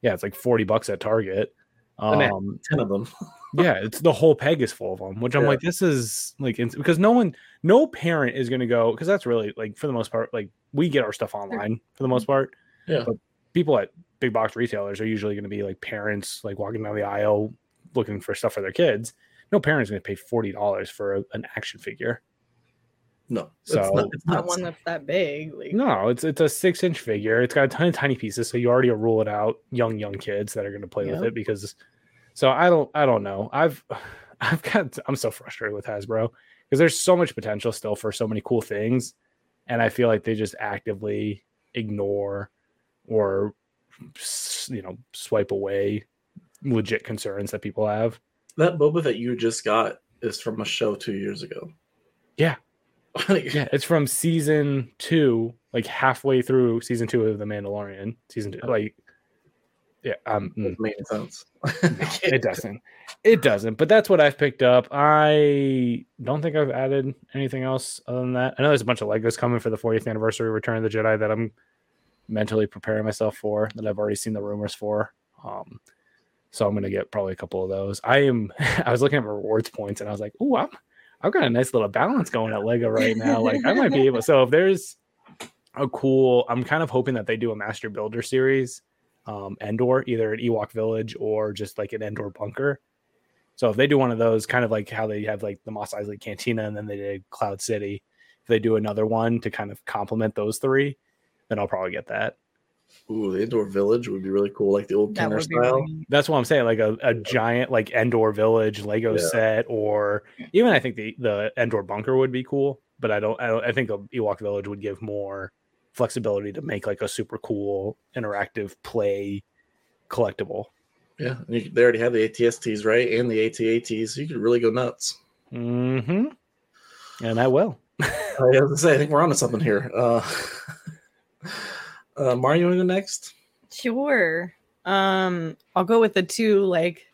Yeah, it's like 40 bucks at Target. Um, ten of them. <laughs> yeah, it's the whole peg is full of them, which I'm Yeah. like, this is like because no one, no parent is going to go because that's really like for the most part, like we get our stuff online for the most part. Yeah. But people at big box retailers are usually going to be like parents, like walking down the aisle looking for stuff for their kids. No parent's going to pay forty dollars for a, an action figure. No, So- it's not, it's Not not one that's that big. Like, No, it's it's a six inch figure. It's got a ton of tiny pieces, so you already rule it out young young kids that are going to play with it because. So I don't I don't know. I've <sighs> I've got I'm so frustrated with Hasbro because there's so much potential still for so many cool things, and I feel like they just actively ignore or you know swipe away legit concerns that people have. That Boba that you just got is from a show two years ago. Yeah. <laughs> Yeah, it's from season two, like halfway through season two of The Mandalorian. Season two, like yeah, um, any sense. <laughs> it doesn't. It doesn't. But that's what I've picked up. I don't think I've added anything else other than that. I know there's a bunch of Legos coming for the 40th anniversary Return of the Jedi that I'm mentally preparing myself for. That I've already seen the rumors for. Um, so I'm gonna get probably a couple of those. I am. <laughs> I was looking at rewards points and I was like, oh, I'm. I've got a nice little balance going at Lego right now. Like I might be able. <laughs> So if there's a cool, I'm kind of hoping that they do a Master Builder series um, Endor, either an Ewok Village or just like an Endor bunker. So if they do one of those, kind of like how they have like the Mos Eisley Cantina and then they did Cloud City, if they do another one to kind of complement those three, then I'll probably get that. Ooh, the Endor village would be really cool, like the old that Kenner style. really- That's what I'm saying, like a, a giant like Endor Village Lego Yeah. set, or even I think the the Endor bunker would be cool. But I don't, I don't, I think a Ewok Village would give more flexibility to make like a super cool interactive play collectible. Yeah, and you, they already have the ATSTs, right? And the ATATs. You could really go nuts. Mm-hmm. And I will. I was gonna say, I think we're onto something here. Uh, <laughs> uh, Mario, you want to go next? Sure. Um, I'll go with the two like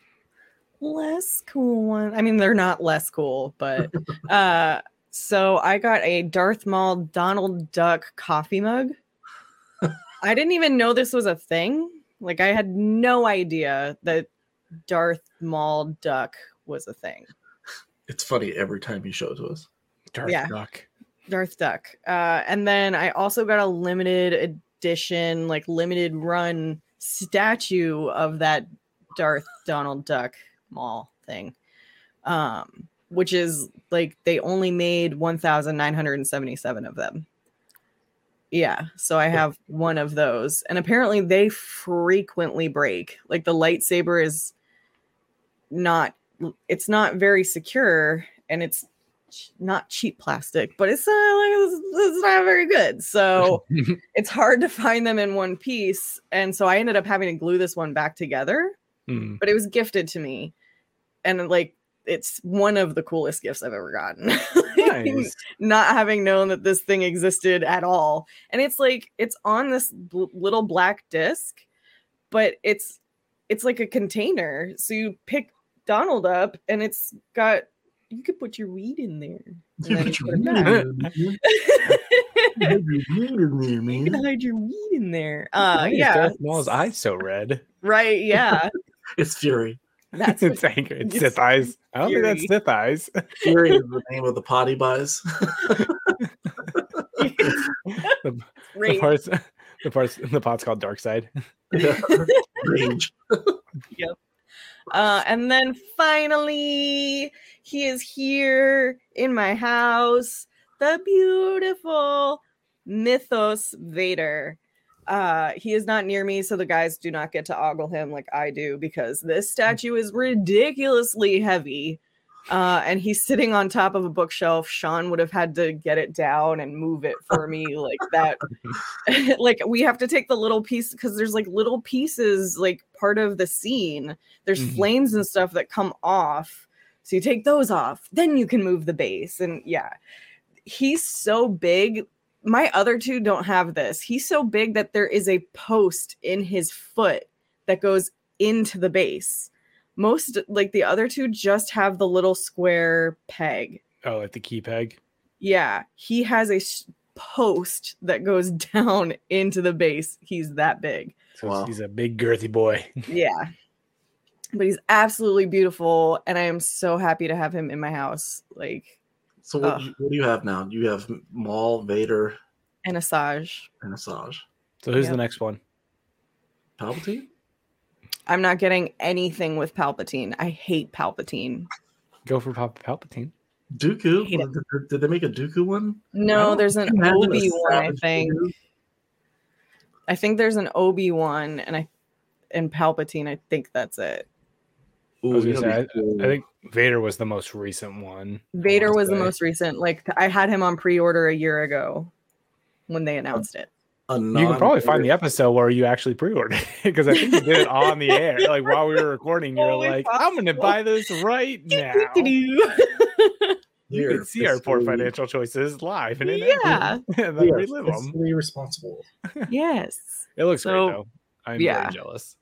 less cool one. I mean, they're not less cool, but <laughs> uh so I got a Darth Maul Donald Duck coffee mug. <laughs> I didn't even know this was a thing. Like I had no idea that Darth Maul Duck was a thing. It's funny every time you show it to us. Darth Yeah. Duck. Darth Duck. Uh, and then I also got a limited edition, like limited run statue of that Darth Donald Duck mall thing. Um, which is like they only made 1,977 of them. Yeah, so I have one of those, and apparently they frequently break. Like the lightsaber is not, it's not very secure, and it's not cheap plastic, but it's, uh, like, it's, it's not very good. So <laughs> it's hard to find them in one piece. And so I ended up having to glue this one back together, Mm. but it was gifted to me. And like, it's one of the coolest gifts I've ever gotten. Nice. <laughs> Not having known that this thing existed at all. And it's like, it's on this bl- little black disc, but it's, it's like a container. So you pick Donald up and it's got, you could put your weed in there. then Put your it back. weed <laughs> You <laughs> can hide your weed in there. Uh, Why yeah, Darth Maul's eyes so red? right. Yeah, <laughs> It's Fury. that's it's what, anger. It's It's Sith eyes. I don't think that's Sith eyes. Fury is the name of the potty buys. the right. parts, the parts, the pot's called Dark Side. Rage. Uh, and then finally, he is here in my house. The beautiful Mythos Vader. Uh, he is not near me, so the guys do not get to ogle him like I do because this statue is ridiculously heavy. Uh, and he's sitting on top of a bookshelf. Sean would have had to get it down and move it for me like that. <laughs> like we have to take the little piece because there's like little pieces, like part of the scene. There's Mhm. flames and stuff that come off. So you take those off, then you can move the base. And yeah, he's so big. My other two don't have this. He's so big that there is a post in his foot that goes into the base. Most like the other two just have the little square peg. Oh, like the key peg. Yeah, he has a s- post that goes <laughs> down into the base. He's that big. So Wow. he's a big girthy boy. <laughs> Yeah. But he's absolutely beautiful and I am so happy to have him in my house. Like So what, Ugh. what do you have now? You have Maul, Vader, and Asajj. and Asajj. So who's Yep. the next one? Palpatine? I'm not getting anything with Palpatine. I hate Palpatine. Go for Papa Palpatine. Dooku? Did, did they make a Dooku one? No, there's an Obi one, I think. Dooku. I think there's an Obi one and I and Palpatine, I think that's it. I was gonna say, cool. I think Vader was the most recent one. Vader wanna was the most recent. Like I had him on pre-order a year ago when they announced it. A You can probably find the episode where you actually pre-ordered it because I think you did it on the air. <laughs> Like while we were recording, you were it's like, "I'm going to buy this right <laughs> now." <laughs> You can see our poor financial choices live and in Yeah. and then we are relive them. responsible. yes. It looks So, great though. I'm yeah. very jealous.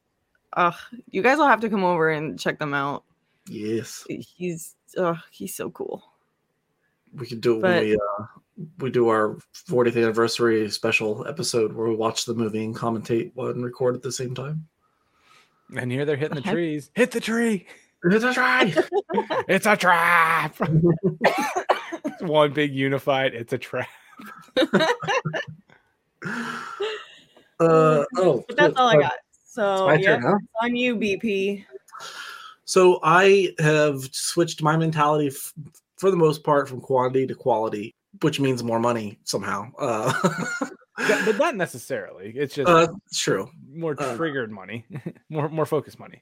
Ugh, you guys will have to come over and check them out. Yes, He's ugh, he's so cool. we could do it But- when we uh, we do our 40th anniversary special episode where we watch the movie and commentate and record at the same time. And here they're hitting the trees. Hit the tree. It's a try. It's a trap. It's One big unified. It's a trap. <laughs> uh, oh, But that's all I uh, got. So yeah, turn, huh? on you, BP. So I have switched my mentality f- for the most part from quantity to quality, which means more money somehow. Uh, <laughs> Yeah, but not necessarily. It's just uh, it's true. more uh, triggered money, <laughs> more more focused money.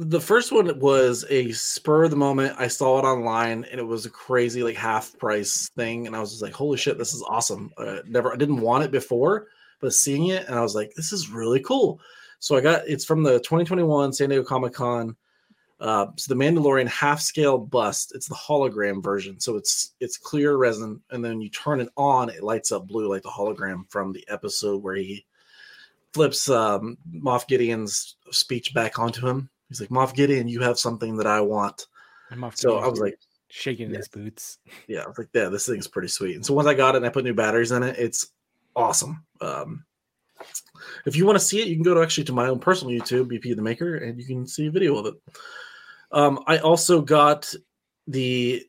The first one was a spur of the moment. I saw it online and it was a crazy like half price thing, and I was just like, "Holy shit, this is awesome!" Uh, never, I didn't want it before, but seeing it, and I was like, "This is really cool." So I got it's from the 2021 San Diego Comic Con. Uh, so the Mandalorian half scale bust. It's the hologram version, so it's it's clear resin, and then you turn it on, it lights up blue like the hologram from the episode where he flips um, Moff Gideon's speech back onto him. He's like, Moff Gideon, you have something that I want. So I was like, shaking yeah. his boots. yeah, I was like, yeah, this thing's pretty sweet. And so once I got it and I put new batteries in it, it's awesome. Um, if you want to see it, you can go to actually to my own personal YouTube, BP the Maker, and you can see a video of it. Um, I also got the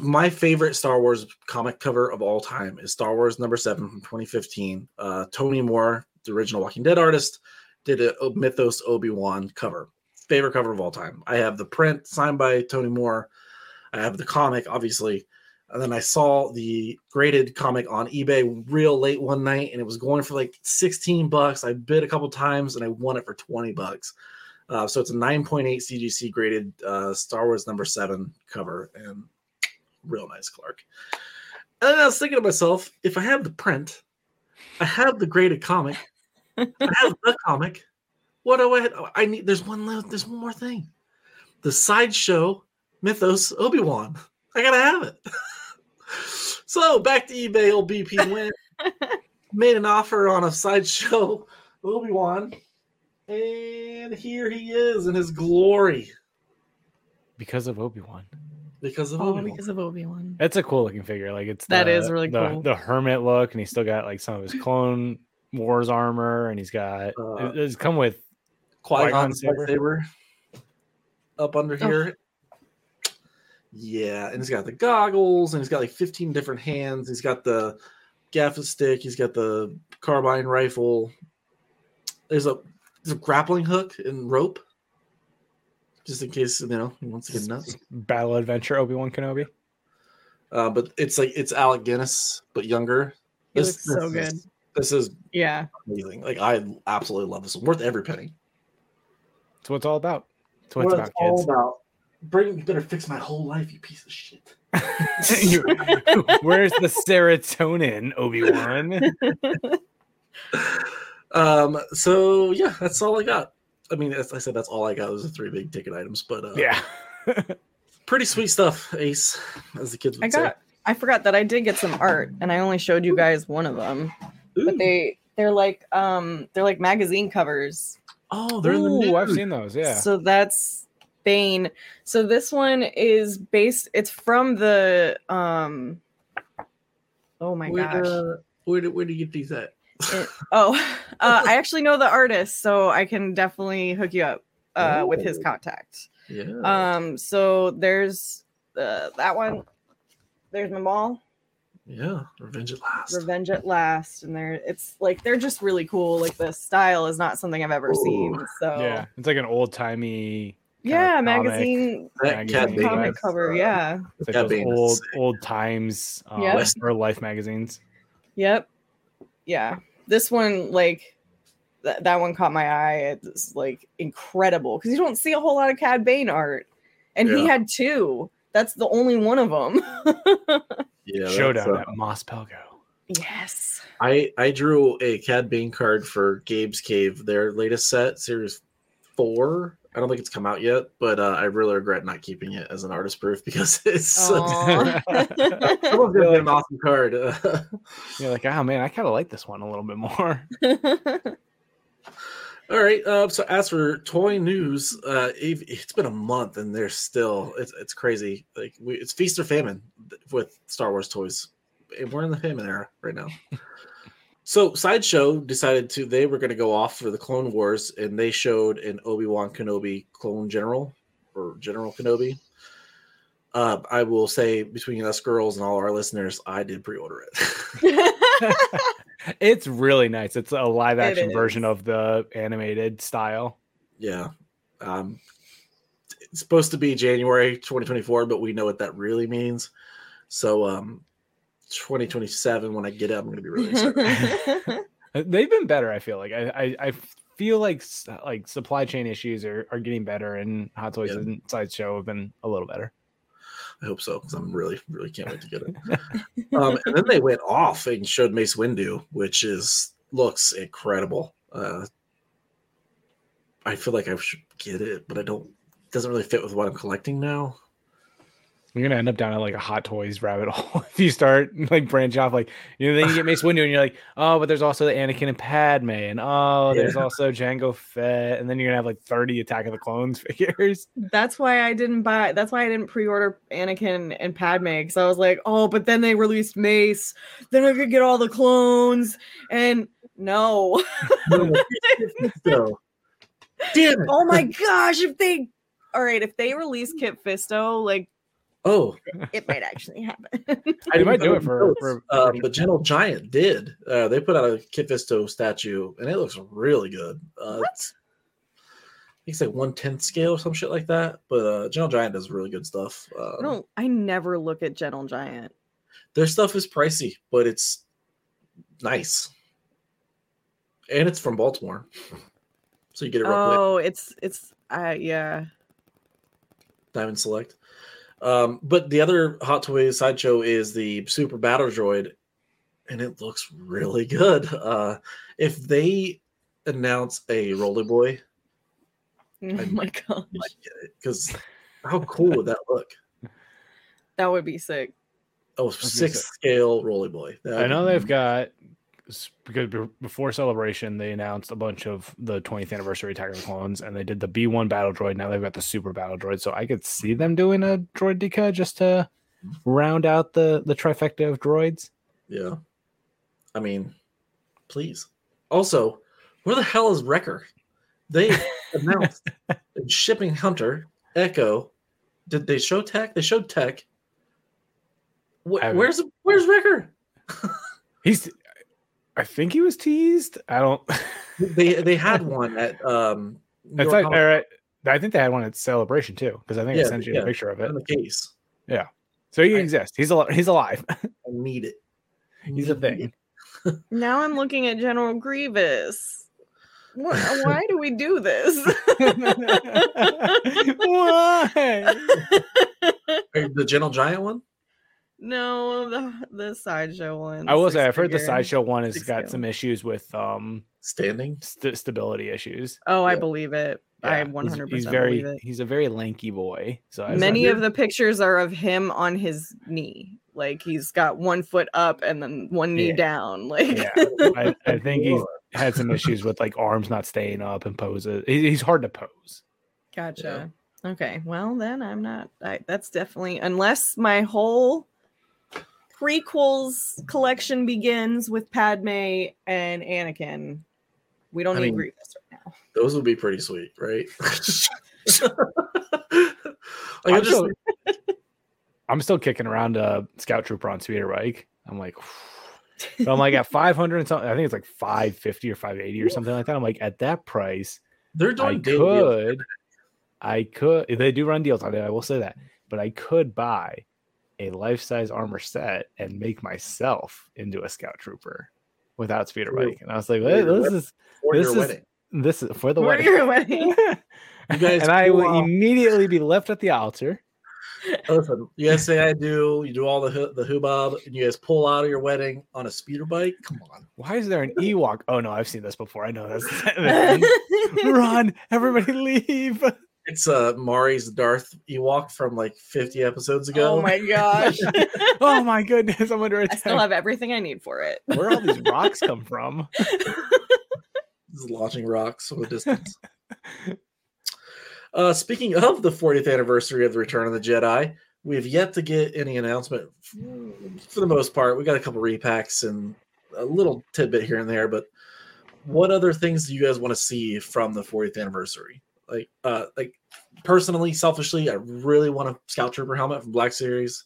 my favorite Star Wars comic cover of all time is Star Wars number seven from 2015. Uh, Tony Moore, the original Walking Dead artist, did a Mythos Obi Wan cover. Favorite cover of all time. I have the print signed by Tony Moore. I have the comic, obviously. And then I saw the graded comic on eBay real late one night, and it was going for like 16 bucks. I bid a couple times and I won it for 20 bucks. Uh, so it's a 9.8 CGC graded uh, Star Wars number seven cover, and real nice Clark. And then I was thinking to myself, if I have the print, I have the graded comic, I have the <laughs> comic. What do I? I need. There's one. There's one more thing. The sideshow Mythos Obi Wan. I gotta have it. <laughs> so back to eBay. Old BP went, <laughs> made an offer on a sideshow Obi Wan, and here he is in his glory. Because of Obi Wan. because of Oh, Obi-Wan. because of Obi Wan. It's a cool looking figure. Like it's That the, is really the, cool. The hermit look, and he's still got like some of his clone wars armor, and he's got Uh, it- it's come with Qui-Gon Qui-Gon saber. up under Oh. here. Yeah, and he's got the goggles, and he's got like 15 different hands. He's got the gaffi stick. He's got the carbine rifle. There's a there's a grappling hook and rope, just in case you know he wants to get nuts. Battle Adventure Obi Wan Kenobi. Uh, but it's like it's Alec Guinness, but younger. He looks so is- good. This is Yeah. amazing. Like I absolutely love this one. Worth every penny. That's what it's all about. That's what it's What about, it's all kids. about. Bring, you better fix my whole life, you piece of shit. <laughs> <laughs> Where's the serotonin, Obi Wan? <laughs> Um. So yeah, that's all I got. I mean, as I said, that's all I got. Those are three big ticket items, but uh, yeah. <laughs> pretty sweet stuff. Ace, as the kids would I got I forgot that I did get some art and I only showed you guys one of them. say. But they they're like um they're like magazine covers. oh, they're in the Ooh, news. I've seen those. Yeah. So that's Bane. So this one is based it's from the um Oh my where, gosh. uh, where, do- where do you get these at? It- oh, <laughs> uh, I actually know the artist, so I can definitely hook you up uh, with his Oh. contact. Yeah. Um, so there's uh, that one. There's Mamal, yeah. Revenge at last. Revenge at Last, and they're it's like they're just really cool. Like the style is not something I've ever seen. So yeah. It's like an old timey yeah, comic. magazine magazine Cat vibes. Bane comic is, cover. uh, Yeah. It's like those old sick. old times um, Yep. or life magazines. Yep. Yeah. This one, like, th- that one caught my eye. It's like incredible because you don't see a whole lot of Cad Bane art, and he had two. That's the only one of them. <laughs> Yeah. that's, Showdown uh, at Mos Pelgo. yes. I I drew a Cad Bane card for Gabe's Cave, their latest set, series four. I don't think it's come out yet, but uh, I really regret not keeping it as an artist proof <laughs> because it's Oh. such, Aw. <laughs> someone's gonna get an awesome card. <laughs> You're like, oh man, I kind of like this one a little bit more. All right. Uh, so as for toy news, uh, it- it's been a month and they're still it's it's crazy. Like we, it's feast or famine with Star Wars toys. And We're in the famine era right now. So Sideshow decided to they were going to go off for the Clone Wars and they showed an Obi Wan Kenobi clone general or General Kenobi. Uh, I will say between us girls and all our listeners, I did pre-order it. <laughs> it's really nice. It's a live action version of the animated style. Yeah. Um, it's supposed to be January 2024, but we know what that really means. So, um, 2027, when I get it, I'm going to be really excited. <laughs> Uh, They've been better. I feel like I I, I feel like like supply chain issues are, are getting better, and Hot Toys Yeah. and Sideshow have been a little better. I hope so because I'm really, really can't wait to get it. <laughs> um, and then they went off and showed Mace Windu, which is looks incredible. Uh, I feel like I should get it, but I don't. Doesn't really fit with what I'm collecting now. You're gonna end up down at like a Hot Toys rabbit <laughs> hole if you start like branch off. Like you know, then you get Mace Windu, and you're like, oh, but there's also the Anakin and Padme, and oh, there's also Jango Fett, and then you're gonna have like 30 Attack of the Clones <laughs> figures. that's why I didn't buy. That's why I didn't pre-order Anakin and Padme because I was like, oh, but then they released Mace, then I could get all the clones, and no. so, <laughs> damn it! oh my gosh, if they, all right, if they release Kit Fisto, like Oh, it might actually happen. <laughs> I <laughs> might do it for- those. for- uh, but Gentle Giant did. Uh, they put out a Kit Fisto statue, and it looks really good. Uh, it's, I think it's like one tenth scale or some shit like that. But uh, Gentle Giant does really good stuff. Uh, no, I never look at Gentle Giant. Their stuff is pricey, but it's nice, and it's from Baltimore, so you get it real quick. Oh, it's it's uh yeah. Diamond Select. Um, but the other Hot Toys sideshow is the Super Battle Droid, and it looks really good. Uh, if they announce a Roller Boy, <laughs> Oh I- my god, because how cool would that look? that would be sick. Oh, gonna six say- scale Roller Boy. That I know would they've be- got s- because before celebration they announced a bunch of the 20th anniversary the Clones, and they did the B1 battle droid. Now they've got the Super battle droid, so I could see them doing a droideka just to round out the the trifecta of droids. Yeah. I mean, please. Also, where the hell is Wrecker? They <laughs> announced shipping Hunter, Echo. Did they show Tech? They showed Tech. Wh- where's where's Wrecker? <laughs> He's, I think he was teased. I don't. They <laughs> they had one at um. New It's York like, Comic all right, I think they had one at celebration too, because I think I sent you yeah. a picture of it. In the case. Yeah. So he I- exists. He's al- he's alive. <laughs> I need it. he's a thing. <laughs> Now I'm looking at General Grievous. Why, why do we do this? Why? The Gentle Giant one. No, the the sideshow one. I will say I've heard the sideshow one has got some issues with um Standing. st- stability issues. Oh, I believe it. Yeah, I he's- 100 He's, percent very it. he's a very lanky boy. So I Many of the pictures are of him on his knee, like he's got one foot up and then one knee Yeah. down. Like, yeah, <laughs> I, I think he's had some issues with like arms not staying up and poses. He, he's hard to pose. gotcha. Okay, well then I'm not. I, that's definitely unless my whole prequels collection begins with Padme and Anakin. We don't I need mean, Grievous right now. Those would be pretty sweet, right? <laughs> like, I'm, just, still, I'm still kicking around a scout trooper on speeder bike. I'm like, <sighs> but I'm like at 500 and something. I think it's like 550 or 580 or something like that. I'm like at that price, they're I doing daily deals. could, I could. They do run deals on it. I will say that, but I could buy a life size armor set and make myself into a scout trooper without speeder For bike. And I was like, for "Hey, this is for this is- wedding. this is for the For wedding. your <laughs> wedding. You guys and I will out- immediately be left at the altar. <laughs> Listen, you guys say I do. You do all the hu- the hubbub, and you guys pull out of your wedding on a speeder bike. Come on, Why is there an <laughs> Ewok? Oh no, I've seen this before. I know that's run. Everybody leave. It's uh Mari's Darth Ewok from like 50 episodes ago. oh my gosh. <laughs> Oh my goodness, I'm under I attack. still have everything I need for it. Where all these rocks come <laughs> from? Just launching rocks from a distance. uh, speaking of the 40th anniversary of the Return of the Jedi, we have yet to get any announcement. For the most part, we got a couple repacks and a little tidbit here and there. But what other things do you guys want to see from the 40th anniversary? Like, uh, like personally, selfishly, I really want a Scout Trooper helmet from Black Series.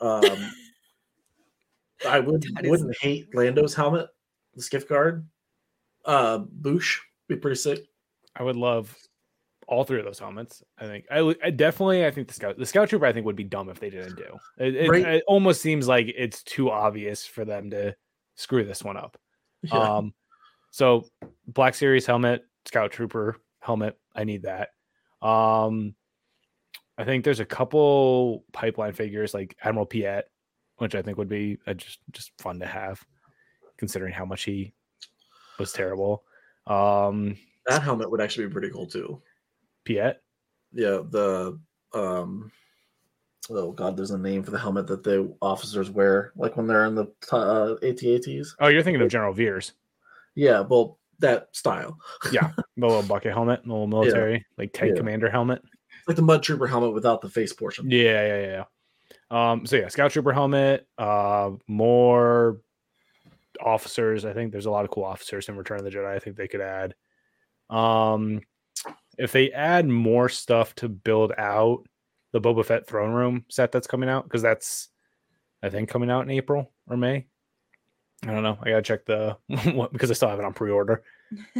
Um, <laughs> I would That is- wouldn't hate Lando's helmet, the skiff guard. Uh, Boushh be pretty sick. I would love all three of those helmets. I think I, I definitely. I think the scout, the scout trooper, I think would be dumb if they didn't do. It, it, Right. it almost seems like it's too obvious for them to screw this one up. <laughs> Yeah. Um, so Black Series helmet, Scout Trooper helmet. I need that. Um, I think there's a couple pipeline figures like Admiral Piet, which I think would be uh, just just fun to have, considering how much he was terrible. Um, that helmet would actually be pretty cool too. Piet. Yeah, the um oh god, there's a name for the helmet that the officers wear, like when they're in the uh, ATATs. Oh, you're thinking of General Veers. Yeah, well, that style, yeah, <laughs> The little bucket helmet, the little military, like tank Yeah. commander helmet. like the mud trooper helmet without the face portion. Yeah, yeah, yeah. yeah. Um, so yeah, scout trooper helmet, uh, more officers. I think there's a lot of cool officers in Return of the Jedi. I think they could add. Um, if they add more stuff to build out the Boba Fett throne room set that's coming out, because that's I think coming out in April or May. I don't know. I gotta check the <laughs> what because I still have it on pre-order. <laughs>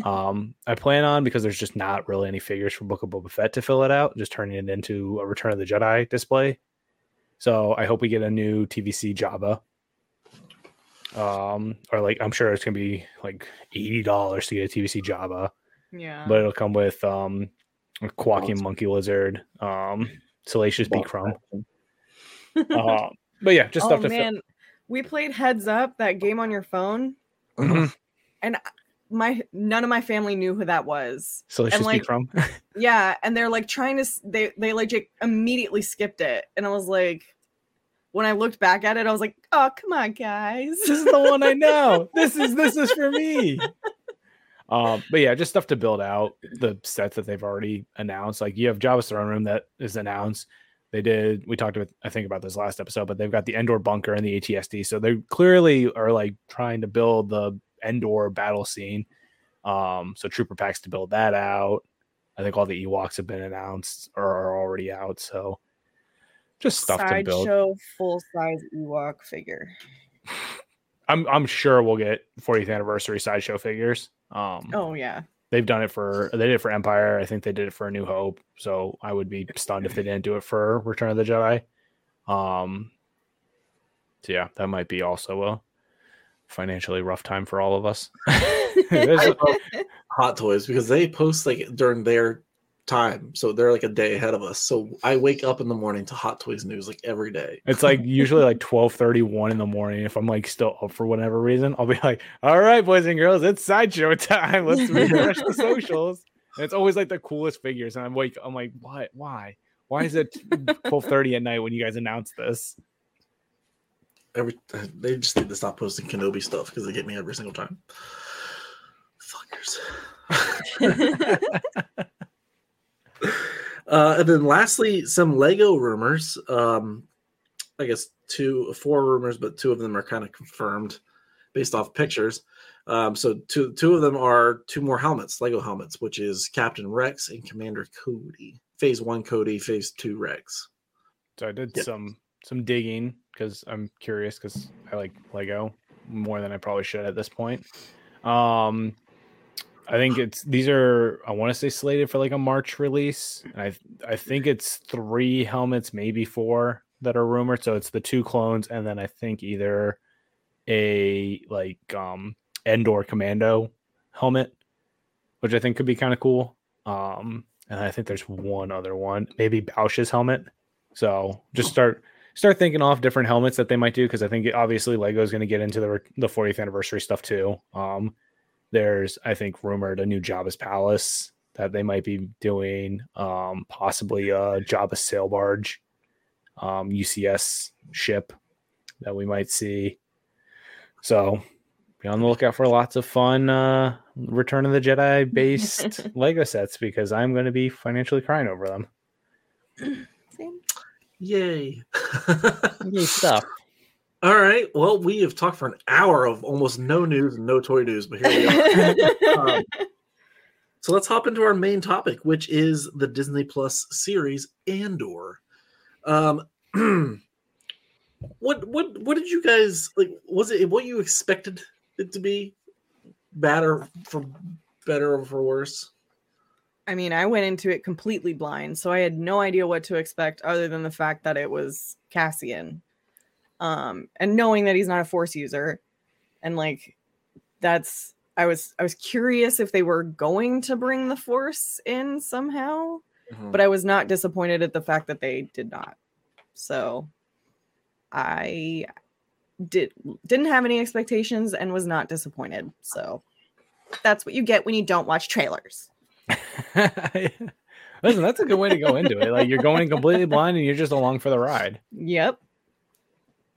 Um, I plan on because there's just not really any figures for Book of Boba Fett to fill it out, just turning it into a Return of the Jedi display. So I hope we get a new TVC Jabba. Um, or like I'm sure it's gonna be like eighty dollars to get a TVC Jabba, Yeah. but it'll come with um a quacking monkey lizard, um, Salacious B. Crumb. Uh, but yeah, just <laughs> oh stuff to fill. We played Heads Up, that game on your phone. Mhm. My none of my family knew who that was. So Salacious like- B. Crumb. <laughs> Yeah, and they're like trying to they they like immediately skipped it, and I was like, when I looked back at it, I was like, "Oh, come on, guys!" this is the one I know. <laughs> This is this is for me. Um, but yeah, just stuff to build out the sets that they've already announced. Like you have Jabba's Throne Room that is announced. They did. We talked about I think about this last episode, but they've got the Endor bunker and the ATST. So they clearly are like trying to build the Endor battle scene. Um, so trooper packs to build that out. I think all the Ewoks have been announced or are already out. So just stuff to build. Sideshow full size Ewok figure. <sighs> I'm I'm sure we'll get 40th anniversary sideshow figures. Um, Oh yeah. They've done it for they did it for Empire. I think they did it for A New Hope. So I would be stunned if they didn't do it for Return of the Jedi. Um, so yeah, that might be also a financially rough time for all of us. <laughs> There's I <laughs> a- love Hot Toys because they post like during their time, so they're like a day ahead of us. So I wake up in the morning to Hot Toys news like every day. it's like usually like 12 31 in the morning. If I'm like still up for whatever reason, I'll be like, all right, boys and girls, it's sideshow time. Let's <laughs> refresh the socials. And it's always like the coolest figures. And I'm like, I'm like, what? Why? Why is it 12:30 at night when you guys announce this? Every they just need to stop posting Kenobi stuff because they get me every single time. Fuckers. <laughs> <laughs> Uh, and then lastly, some Lego rumors. Um, I guess two, four rumors, but two of them are kind of confirmed based off pictures. Um, so two, two of them are two more helmets, Lego helmets, which is Captain Rex and Commander Cody. Phase one Cody, Phase two Rex. So I did Yep. some some digging because I'm curious because I like Lego more than I probably should at this point. Um, I think it's these are I want to say slated for like a March release, and I I think it's three helmets, maybe four that are rumored. So it's the two clones, and then I think either a like um Endor Commando helmet, which I think could be kind of cool. Um, and I think there's one other one, maybe Boushh's helmet. So just start start thinking off different helmets that they might do because I think obviously Lego is going to get into the the 40th anniversary stuff too. Um, there's I think rumored a new Jabba's Palace that they might be doing, um, possibly a Jabba's sail barge, um, UCS ship that we might see. So be on the lookout for lots of fun uh, Return of the Jedi based <laughs> Lego sets because I'm going to be financially crying over them. <clears throat> Same. Yay. <laughs> Yay stuff. All right. Well, we have talked for an hour of almost no news and no toy news, but here we are. <laughs> Um, so let's hop into our main topic, which is the Disney Plus series Andor. Um, <clears throat> what what what did you guys like? Was it what you expected it to be? Bad or for better or for worse? I mean, I went into it completely blind, so I had no idea what to expect other than the fact that it was Cassian. Um, and knowing that he's not a force user, and like that's I was I was curious if they were going to bring the force in somehow, but I was not disappointed at the fact that they did not. So I did didn't have any expectations and was not disappointed. So that's what you get when you don't watch trailers. <laughs> Listen, that's a good way to go into it. Like you're going completely blind and you're just along for the ride. Yep.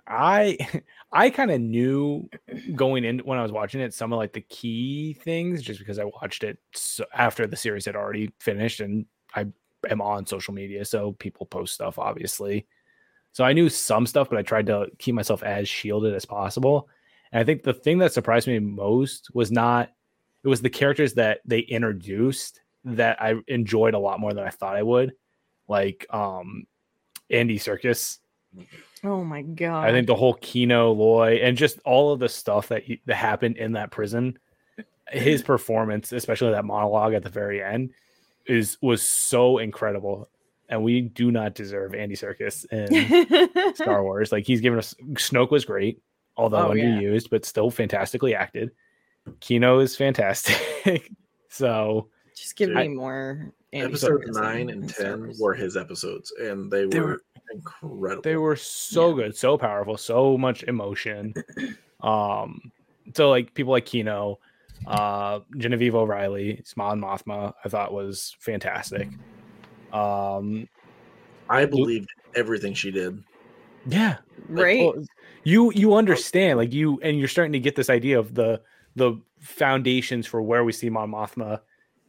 I <laughs> I kind of knew going in when I was watching it some of like the key things just because I watched it so, after the series had already finished and I am on social media so people post stuff obviously. So I knew some stuff but I tried to keep myself as shielded as possible. And I think the thing that surprised me most was not it was the characters that they introduced that I enjoyed a lot more than I thought I would. Like um Andy Serkis Oh my god. I think the whole Kino Loy and just all of the stuff that he, that happened in that prison, his performance, especially that monologue at the very end, is was so incredible. And we do not deserve Andy Serkis in <laughs> Star Wars. Like he's given us Snoke was great, although Oh, yeah. underused, but still fantastically acted. Kino is fantastic. <laughs> so Just give I- me more. Andy Episode Serkis nine in- and ten Wars. were his episodes, and they, They were, were- incredible. they were so Yeah. good, so powerful, so much emotion. <clears throat> Um, so like people like Kino, uh, Genevieve O'Reilly, Smile and Mothma, I thought was fantastic. Um, I believed everything she did. Yeah, right? Well, you you understand like you and you're starting to get this idea of the the foundations for where we see Mon Mothma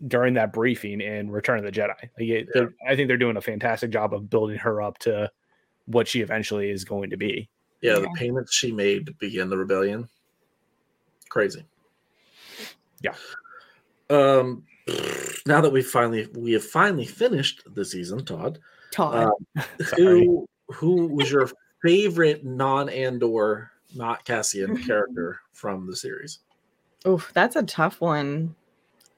during that briefing in Return of the Jedi. Like it, Yeah. I think they're doing a fantastic job of building her up to what she eventually is going to be. Yeah, the payments she made to begin the rebellion. Crazy. Yeah. Um now that we finally we have finally finished the season, Todd. Todd. <laughs> Sorry. who who was your favorite non-Andor, not Cassian character from the series? Oh, that's a tough one.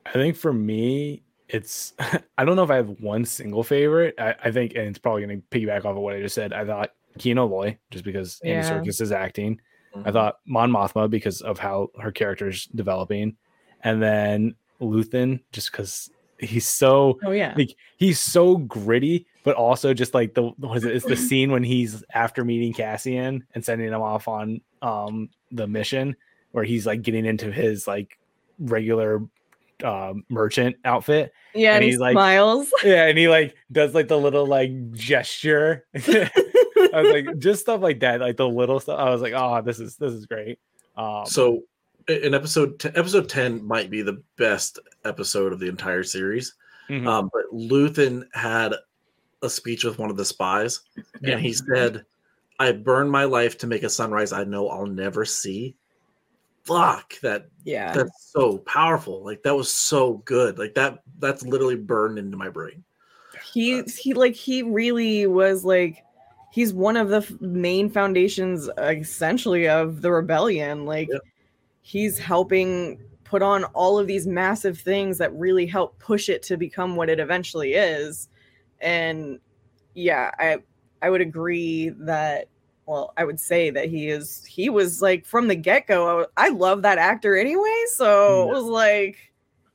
I think for me, it's <laughs> I don't know if I have one single favorite. I, I think, and it's probably going to piggyback off of what I just said. I thought Kino Loy, just because Andy Yeah. Serkis is acting. I Mhm. thought Mon Mothma because of how her character's developing, and then Luthen just because he's so Oh yeah. like he's so gritty, but also just like the what is it? It's the <laughs> scene when he's after meeting Cassian and sending him off on um the mission where he's like getting into his like regular um merchant outfit. Yeah, and and he he's like- smiles. <laughs> Yeah, and he like does like the little like gesture. <laughs> <laughs> I was like just stuff like that, like the little stuff. I was like, oh, this is this is great. Um So in episode 10, episode 10 might be the best episode of the entire series. mhm. Um, but Luthen had a speech with one of the spies, Yeah. and he said, "I burned my life to make a sunrise I know I'll never see." Fuck that! yeah. That's so powerful. Like that was so good. Like that. That's literally burned into my brain. he he like he really was like he's one of the f- main foundations essentially of the rebellion like Yep. he's helping put on all of these massive things that really help push it to become what it eventually is and yeah i i would agree that well i would say that he is he was like from the get-go i, I love that actor anyway so mm. it was like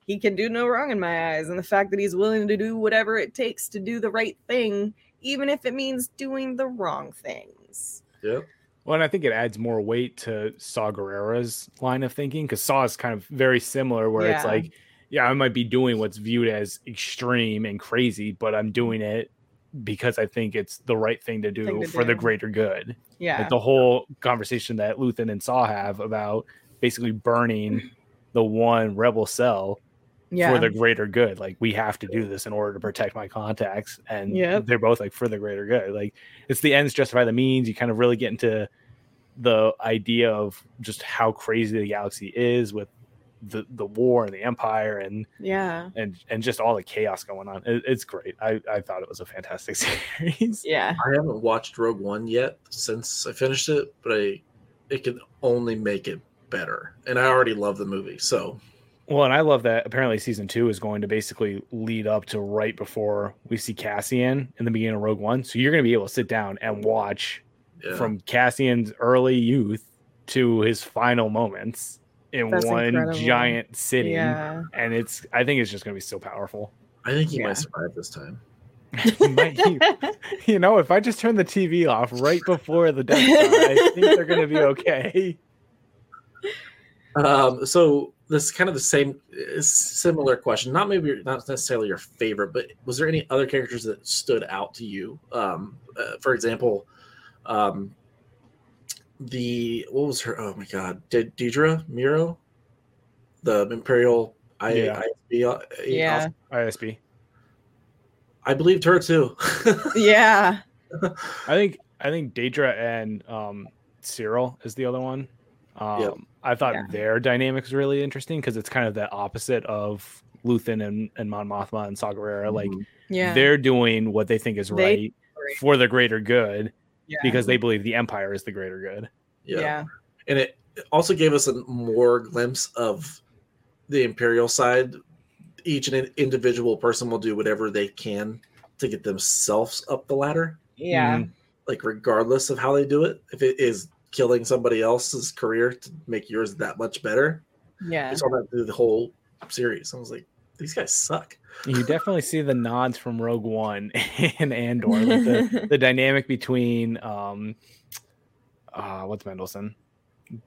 he can do no wrong in my eyes and the fact that he's willing to do whatever it takes to do the right thing even if it means doing the wrong things. Yep. Well, and I think it adds more weight to Saw Gerrera's line of thinking because Saw is kind of very similar, where it's like, yeah, I might be doing what's viewed as extreme and crazy, but I'm doing it because I think it's the right thing to do Thing to for the greater good. yeah Like the whole conversation that Luthen and Saw have about basically burning the one rebel cell yeah for the greater good. Like we have to do this in order to protect my contacts, and Yep. they're both like for the greater good. Like it's the ends justify the means. You kind of really get into the idea of just how crazy the galaxy is with the the war and the empire and yeah and and just all the chaos going on. It, it's great. I I thought it was a fantastic <laughs> series. yeah I haven't watched Rogue One yet since I finished it, but I it can only make it better. And I already love the movie, so Well, and I love that apparently season two is going to basically lead up to right before we see Cassian in the beginning of Rogue One. So you're going to be able to sit down and watch yeah. from Cassian's early youth to his final moments in That's one incredible. giant city. yeah And it's, I think it's just going to be so powerful. I think he Yeah. might survive this time. <laughs> Might you, <laughs> you know, if I just turn the TV off right before the Death Star, I think they're going to be okay. Um, so this is kind of the same, uh, similar question. Not maybe not necessarily your favorite, but was there any other characters that stood out to you? Um, uh, for example, um, the what was her? Oh my God, De- Dedra Meero, the Imperial I, Yeah. ISB. uh, yeah ISB. I believed her too. <laughs> yeah I think I think Dedra and um, Syril is the other one. Um, Yep. I thought Yeah. their dynamic was really interesting because it's kind of the opposite of Luthen and, and Mon Mothma and Saw Gerrera. Like yeah they're doing what they think is They- right Right. for the greater good yeah. because they believe the Empire is the greater good. yeah. yeah. And it also gave us a more glimpse of the imperial side. Each and individual person will do whatever they can to get themselves up the ladder. Yeah. Mhm. like regardless of how they do it if it is killing somebody else's career to make yours that much better. Yeah. i saw that through the whole series. I was like these guys suck You definitely see the nods from Rogue One <laughs> and Andor, like the, <laughs> the dynamic between um, uh, what's Mendelsohn,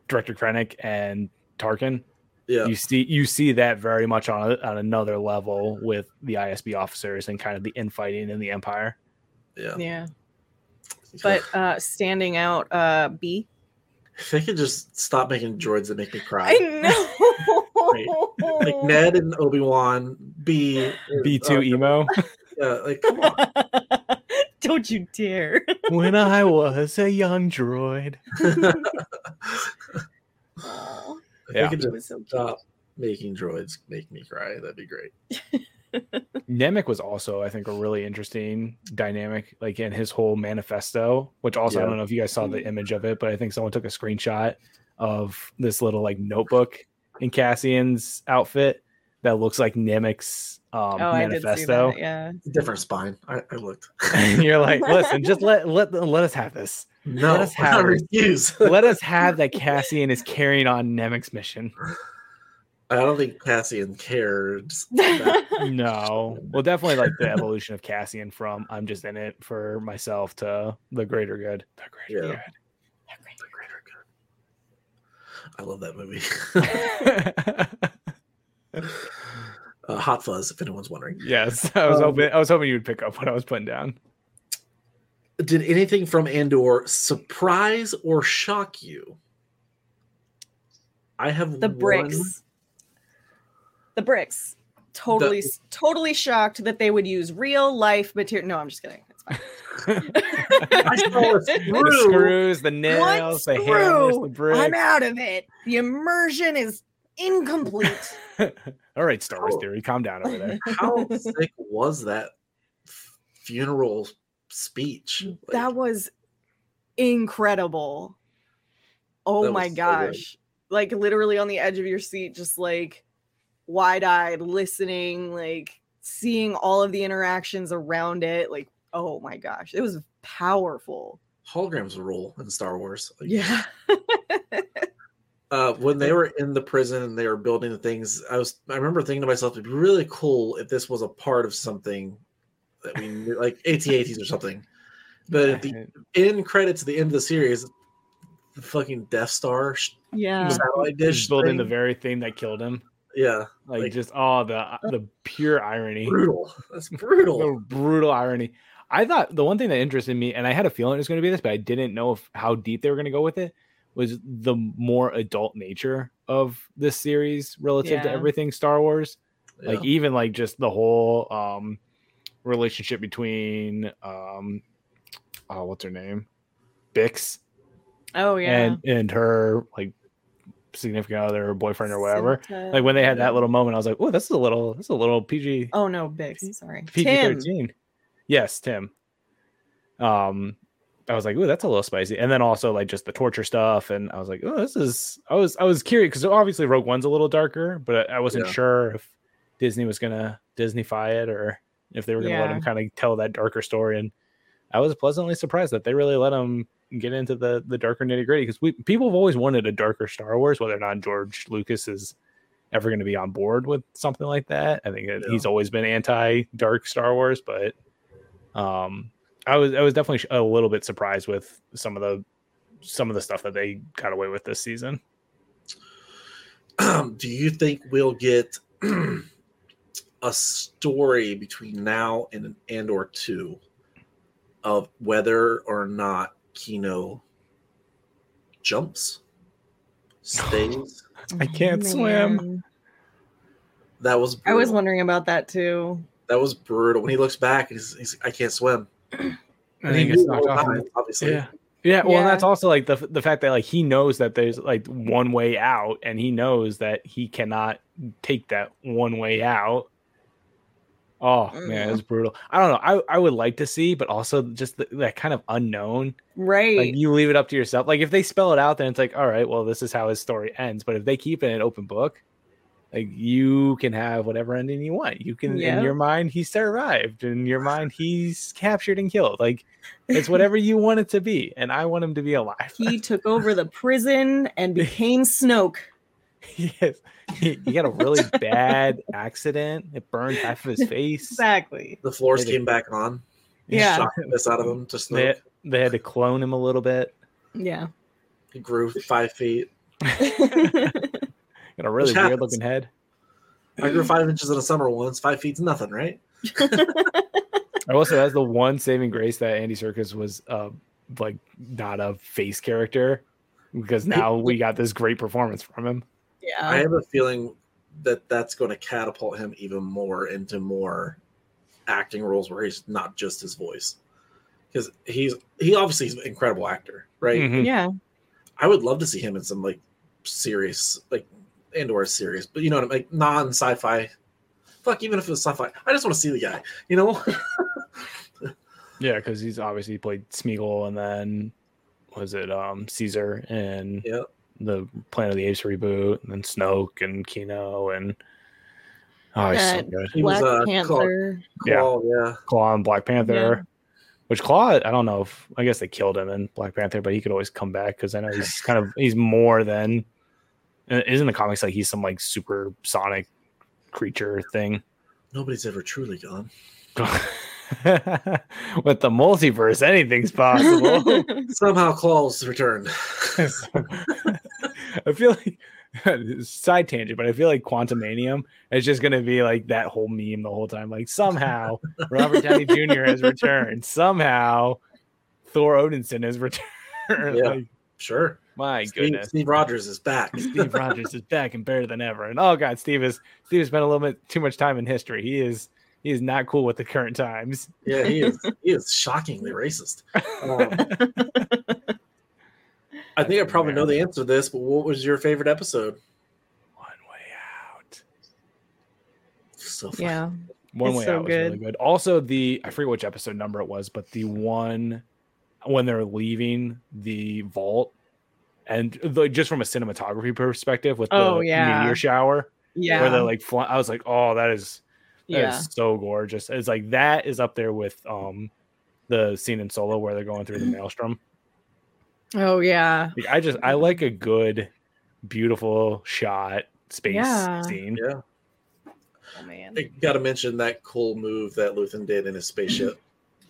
Director Krennic, and Tarkin. yeah you see you see that very much on, a, on another level with the ISB officers and kind of the infighting in the empire. yeah yeah But uh standing out, uh B. if they could just stop making droids that make me cry. I know. Like Ned and Obi Wan, B, B two uh, emo. Yeah, like come on. <laughs> Don't you dare. <laughs> when I was a young droid. <laughs> Aw, If Yeah. they could just was so cute. stop making droids make me cry, that'd be great. Nemik was also, I think, a really interesting dynamic, like in his whole manifesto, which also I don't know if you guys saw the image of it, but I think someone took a screenshot of this little like notebook in Cassian's outfit that looks like Nemik's um, oh, I did see manifesto. that. Yeah. Different spine. I, I looked. and <laughs> you're like, listen, just let let let us have this. No, us <laughs> I have it. refuse. <laughs> Let us have that Cassian is carrying on Nemik's mission. I don't think Cassian cares. that- No, well, definitely like the evolution of Cassian from I'm just in it for myself to the greater good. The greater Yeah. good. the greater good. I love that movie. <laughs> uh, Hot Fuzz, if anyone's wondering. yes, I was Um, hoping I was hoping you would pick up what I was putting down. Did anything from Andor surprise or shock you? I have the one- bricks. The bricks. Totally, s- totally shocked that they would use real life material. No, I'm just kidding. <laughs> the screw. screws, the One nails, the hammers, the bricks. I'm out of it. The immersion is incomplete. <laughs> All right, Star Wars Oh. theory, calm down over there. <laughs> How sick was that funeral speech? Like, that was incredible. Oh my was so gosh. like literally on the edge of your seat, just like wide eyed, listening, like seeing all of the interactions around it. Like, oh my gosh, it was powerful. holograms rule in Star Wars. Like, Yeah. <laughs> uh, when they were in the prison and they were building the things, I was I remember thinking to myself, it'd be really cool if this was a part of something that we knew, like AT-ATs or something. But at the end credits at the end of the series, the fucking Death Star sh- yeah. satellite dish building the very thing that killed him. yeah, Like, Like- just oh the the pure irony. brutal. That's brutal. the <laughs> brutal irony. I thought the one thing that interested me, and I had a feeling it was going to be this, but I didn't know if, how deep they were going to go with it, was the more adult nature of this series relative to everything Star Wars. Yeah. Like even like just the whole um relationship between um oh what's her name? Bix Oh yeah. and and her like significant other or boyfriend or whatever. Cinta. Like when they had that little moment, I was like, oh, this is a little, this is a little PG Oh no, Bix. Sorry. PG thirteen. Yes, Tim. Um, I was like, "Ooh, that's a little spicy," and then also like just the torture stuff, and I was like, "Oh, this is." I was I was curious because obviously Rogue One's a little darker, but I wasn't Yeah. sure if Disney was gonna Disneyfy it or if they were gonna let him kind of tell that darker story. And I was pleasantly surprised that they really let him get into the the darker nitty gritty because we people have always wanted a darker Star Wars, whether or not George Lucas is ever going to be on board with something like that. I think Yeah. he's always been anti dark Star Wars, but um, I was I was definitely a little bit surprised with some of the some of the stuff that they got away with this season. Um, <clears throat> do you think we'll get <clears throat> a story between now and Andor two of whether or not Kino jumps, stays? <laughs> I can't swim. That was I was wondering about that too. That was brutal. When he looks back, he's, he's I can't swim. <clears throat> I he think it's knocked off. time, obviously. Yeah. Yeah, well, Yeah. that's also like the the fact that like he knows that there's like one way out, and he knows that he cannot take that one way out. Oh man, Mm. it's brutal. I don't know. I I would like to see, but also just the, that kind of unknown. Right. Like you leave it up to yourself. Like if they spell it out, then it's like, all right, well, this is how his story ends. But if they keep it an open book, like you can have whatever ending you want. You can in your mind he survived. In your <laughs> mind he's captured and killed. Like it's whatever you want it to be, and I want him to be alive. he took over the prison and <laughs> became Snoke. yes. He, he got a really bad accident. It burned half of his face. Exactly. The floors They did. came back on. Yeah. This out of him. Just They, they had to clone him a little bit. Yeah. he grew five feet. <laughs> Got a really Which weird looking head. I grew five inches in the summer once. Five feet's nothing, right? <laughs> I will say that's the one saving grace that Andy Serkis was uh, like not a face character because now we got this great performance from him. Yeah. I have a feeling that that's going to catapult him even more into more acting roles where he's not just his voice. Because he's he obviously is an incredible actor, right? Mhm. yeah. I would love to see him in some like serious, like Andor serious, but you know what I mean, like non sci-fi. Fuck, even if it was sci-fi, I just want to see the guy. You know? <laughs> Yeah, because he's obviously played Smeagol and then was it um Caesar and yeah. the Planet of the Apes reboot, and then Snoke and Kino and oh, he's so Yeah, good. He was, Black uh, Panther. Yeah. Klaue, yeah. Klaue and Black Panther. Yeah. Which Klaue, I don't know if I guess they killed him in Black Panther, but he could always come back because I know he's kind of he's more than Uh, isn't the comics like he's some like super sonic creature thing. Nobody's ever truly gone. <laughs> <laughs> With the multiverse, anything's possible. <laughs> Somehow Klaue's returned. I feel like side tangent, but I feel like Quantumania is just gonna be like that whole meme the whole time. Like somehow Robert Downey Jr. has returned. Somehow Thor Odinson has returned. Yeah. like, Sure. My Steve, goodness. Steve Rogers is back. <laughs> Steve Rogers is back and better than ever. And oh god, Steve is Steve has spent a little bit too much time in history. He is he is not cool with the current times. Yeah, he is. <laughs> He is shockingly racist. Um, <laughs> I think I probably know the answer to this, but what was your favorite episode? One way out. So funny. yeah. One It's way so out was really good. good. Also, the I forget which episode number it was, but the one when they're leaving the vault, and the, just from a cinematography perspective with the Oh, yeah. meteor shower, Yeah. where they're like, fly, I was like, oh, that is that is yeah. so gorgeous. It's like that is up there with um the scene in Solo where they're going through the maelstrom. Oh yeah. Like, I just I like a good, beautiful shot space Yeah. scene. Yeah. Oh man. I got to mention that cool move that Luthen did in his spaceship.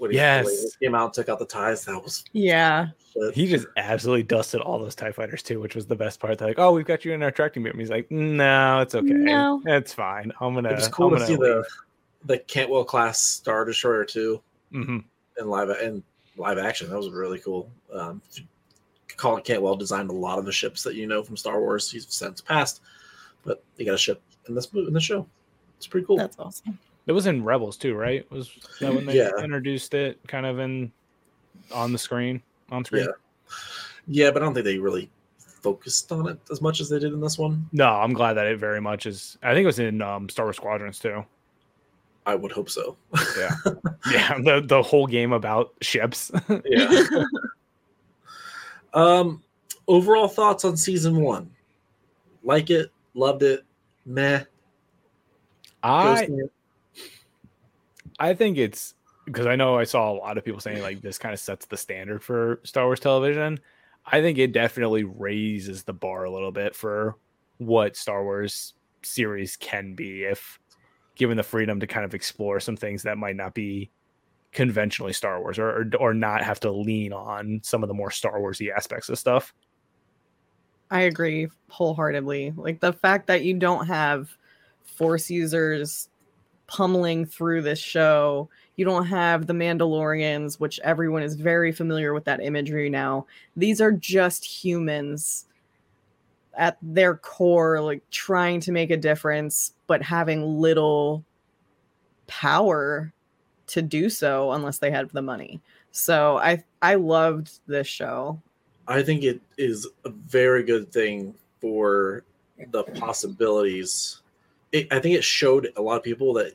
When he Yes. came out took out the ties. That was Yeah. shit. He just absolutely dusted all those TIE fighters too, which was the best part. They're like, Oh, we've got you in our tracking beam. He's like, No, it's okay. No. It's fine. I'm gonna It was cool I'm to gonna see the the Cantwell class Star Destroyer too Mhm. in live in live action. That was really cool. Um, Colin Cantwell designed a lot of the ships that you know from Star Wars. He's since passed, but he got a ship in this movie in the show. It's pretty cool. That's awesome. It was in Rebels too, right? Was that when they Yeah. introduced it kind of in on the screen? On screen? Yeah. Yeah, but I don't think they really focused on it as much as they did in this one. No, I'm glad that it very much is I think it was in um Star Wars Squadrons too. I would hope so. Yeah. <laughs> yeah. The the whole game about ships. Yeah. um, overall thoughts on season one? Like it, loved it, meh. I it? I think it's because I know I saw a lot of people saying like this kind of sets the standard for Star Wars television. I think it definitely raises the bar a little bit for what Star Wars series can be if given the freedom to kind of explore some things that might not be conventionally Star Wars or or, or not have to lean on some of the more Star Warsy aspects of stuff. I agree wholeheartedly. Like the fact that you don't have force users pummeling through this show. You don't have the Mandalorians, which everyone is very familiar with that imagery now. These are just humans at their core, like trying to make a difference, but having little power to do so unless they have the money. So I I loved this show. I think it is a very good thing for the possibilities. It, I think it showed a lot of people that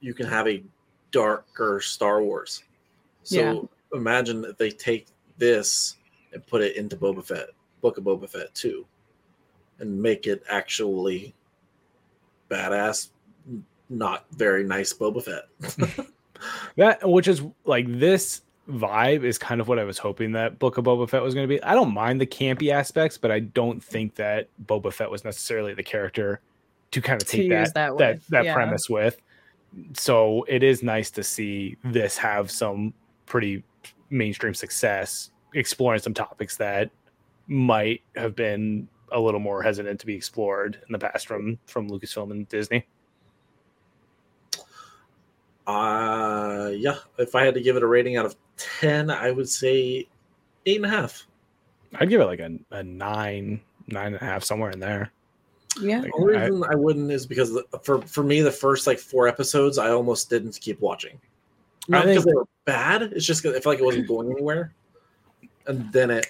you can have a darker Star Wars. So Yeah. imagine if they take this and put it into Boba Fett, Book of Boba Fett too, and make it actually badass, not very nice Boba Fett. <laughs> That which is like this vibe is kind of what I was hoping that Book of Boba Fett was going to be. I don't mind the campy aspects, but I don't think that Boba Fett was necessarily the character to kind of take use that that that that, yeah. premise with. So it is nice to see this have some pretty mainstream success, exploring some topics that might have been a little more hesitant to be explored in the past from from Lucasfilm and Disney. Uh yeah, if I had to give it a rating out of 10, I would say eight and a half. I'd give it like a, a nine, nine and a half, somewhere in there. Yeah. The only reason I, wouldn't is because the, for for me the first like four episodes I almost didn't keep watching. Not I think- because they were bad. It's just because I feel like it wasn't <clears throat> going anywhere. And then it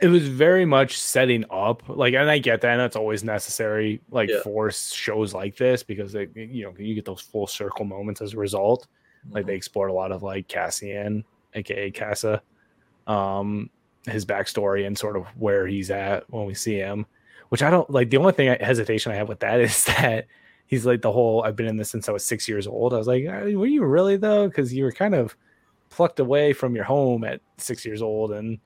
it was very much setting up like and i get that and that's always necessary like Yeah. for shows like this because they you know you get those full circle moments as a result like they explored a lot of like cassian aka Kassa um his backstory and sort of where he's at when we see him which i don't like the only thing I, hesitation i have with that <laughs> is that he's like the whole i've been in this since i was six years old i was like "Uh, were you really though because you were kind of plucked away from your home at six years old and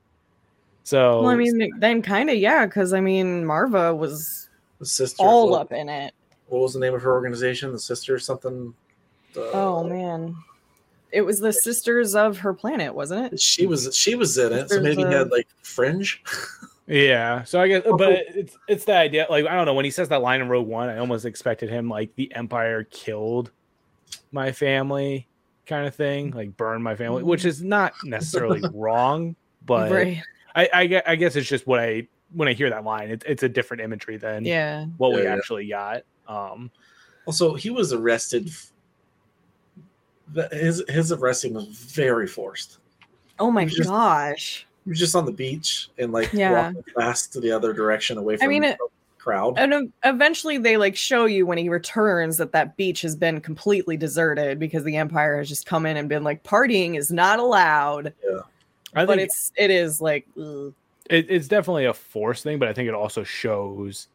so Well, I mean, then kind of yeah, because I mean, Maarva was sister all what, up in it. What was the name of her organization? The sister something. The, Oh man, it was the Sisters of Her Planet, wasn't it? She was she was in it, so Sisters maybe he of- had like fringe. <laughs> Yeah, so I guess, but it's it's the idea. Like I don't know when he says that line in Rogue One, I almost expected him like the Empire killed my family, kind of thing, like burn my family, which is not necessarily <laughs> wrong, but right. I, I I guess it's just what I when I hear that line, it's it's a different imagery than Yeah. what we Yeah, yeah. actually got. Um, Also, he was arrested. f- His his arresting was very forced. Oh my just- gosh. He was just on the beach and like Yeah. walking fast to the other direction away from mean, the it- crowd. And eventually, they like show you when he returns that that beach has been completely deserted because the Empire has just come in and been like, partying is not allowed. I But think it's it is like, it, it's definitely a force thing, but I think it also shows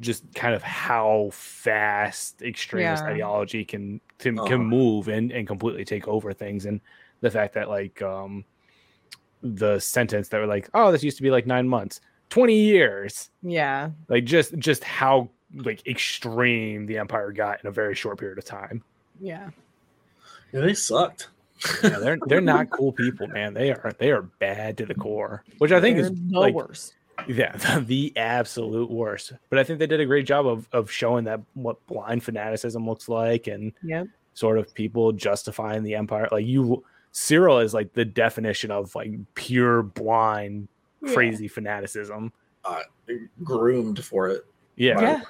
just kind of how fast extremist Yeah. ideology can can, Uh-huh. can move and, and completely take over things and the fact that like um the sentence that were like oh this used to be like nine months 20 years yeah, like just just how like extreme the empire got in a very short period of time yeah. Yeah, they sucked. yeah, they're they're not cool people man they are they are bad to the core which i think They're is the like worst. Yeah, <laughs> the absolute worst. But I think they did a great job of of showing that what blind fanaticism looks like and Yep. sort of people justifying the empire. Like you Syril is like the definition of like pure blind Yeah. crazy fanaticism. Groomed for it. Yeah. Yeah.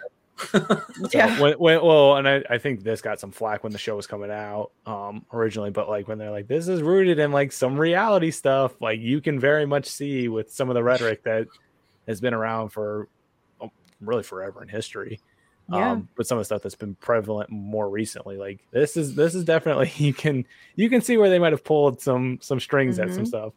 So <laughs> Yeah. when, when, well, and I, I think this got some flack when the show was coming out um originally, but like when they're like, this is rooted in like some reality stuff, like you can very much see with some of the rhetoric that has been around for oh, really forever in history. Yeah. Um, but some of the stuff that's been prevalent more recently, like this is this is definitely <laughs> you can you can see where they might have pulled some some strings at some Mhm. stuff.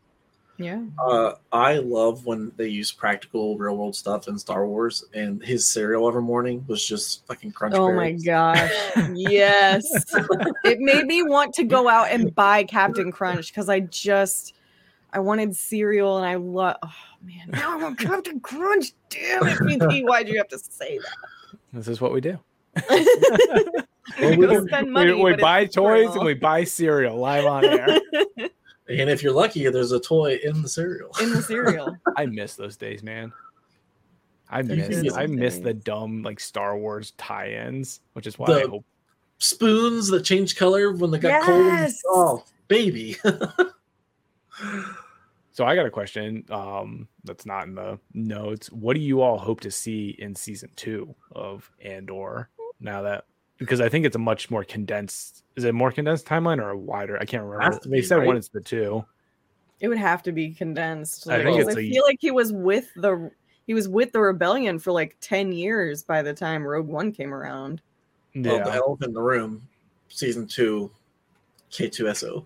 Yeah. Uh, I love when they use practical real world stuff in Star Wars, and his cereal every morning was just fucking crunch. Oh my gosh. <laughs> Yes. <laughs> it made me want to go out and buy Captain Crunch because I just I wanted cereal and I love oh man, now I want Captain Crunch. Damn it, PT. Why'd you have to say This is what we do. Well, <laughs> we we- spend money. we we buy toys and we buy cereal live on air. <laughs> And if you're lucky, there's a toy in the cereal. in the cereal. <laughs> I miss those days, man. I miss I miss the dumb like Star Wars tie-ins, which is why I hope Spoons that change color when they got cold. Yes! Oh, baby. So I got a question um that's not in the notes. What do you all hope to see in season 2 of Andor now that because I think it's a much more condensed is it a more condensed timeline or a wider? I can't remember. Has They be, said right? one is the two. It would have to be condensed. I Like, think 'cause it's I a- feel like he was with the he was with the rebellion for like 10 years by the time Rogue One came around. Well, the Yeah. elephant in the room, season two, K2SO.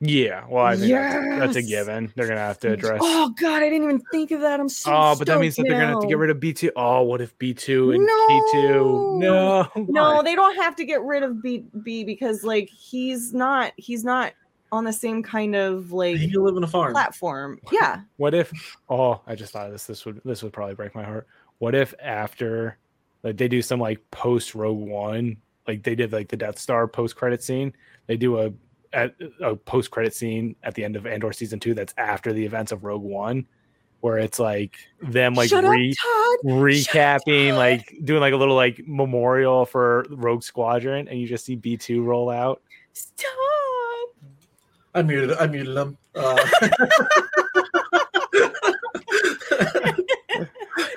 Yeah. Well, I think that's, that's a given. They're going to have to address Oh god, I didn't even think of that. I'm so Oh, but that means that stoked they're gonna have to get rid of B two. Oh, what if B two and K two? No, No, <laughs> they don't have to get rid of B B because like he's not he's not on the same kind of like He can live in a farm. platform. Yeah. What if? Oh, I just thought of this. This would this would probably break my heart. What if after, like, they do some like post Rogue One, like they did like the Death Star post credit scene. They do a at a post credit scene at the end of Andor season two that's after the events of Rogue One, where it's like them like Shut re- up, recapping, up, like doing like a little like memorial for Rogue Squadron, and you just see B two roll out. Stop. I muted. I muted them. Uh. <laughs>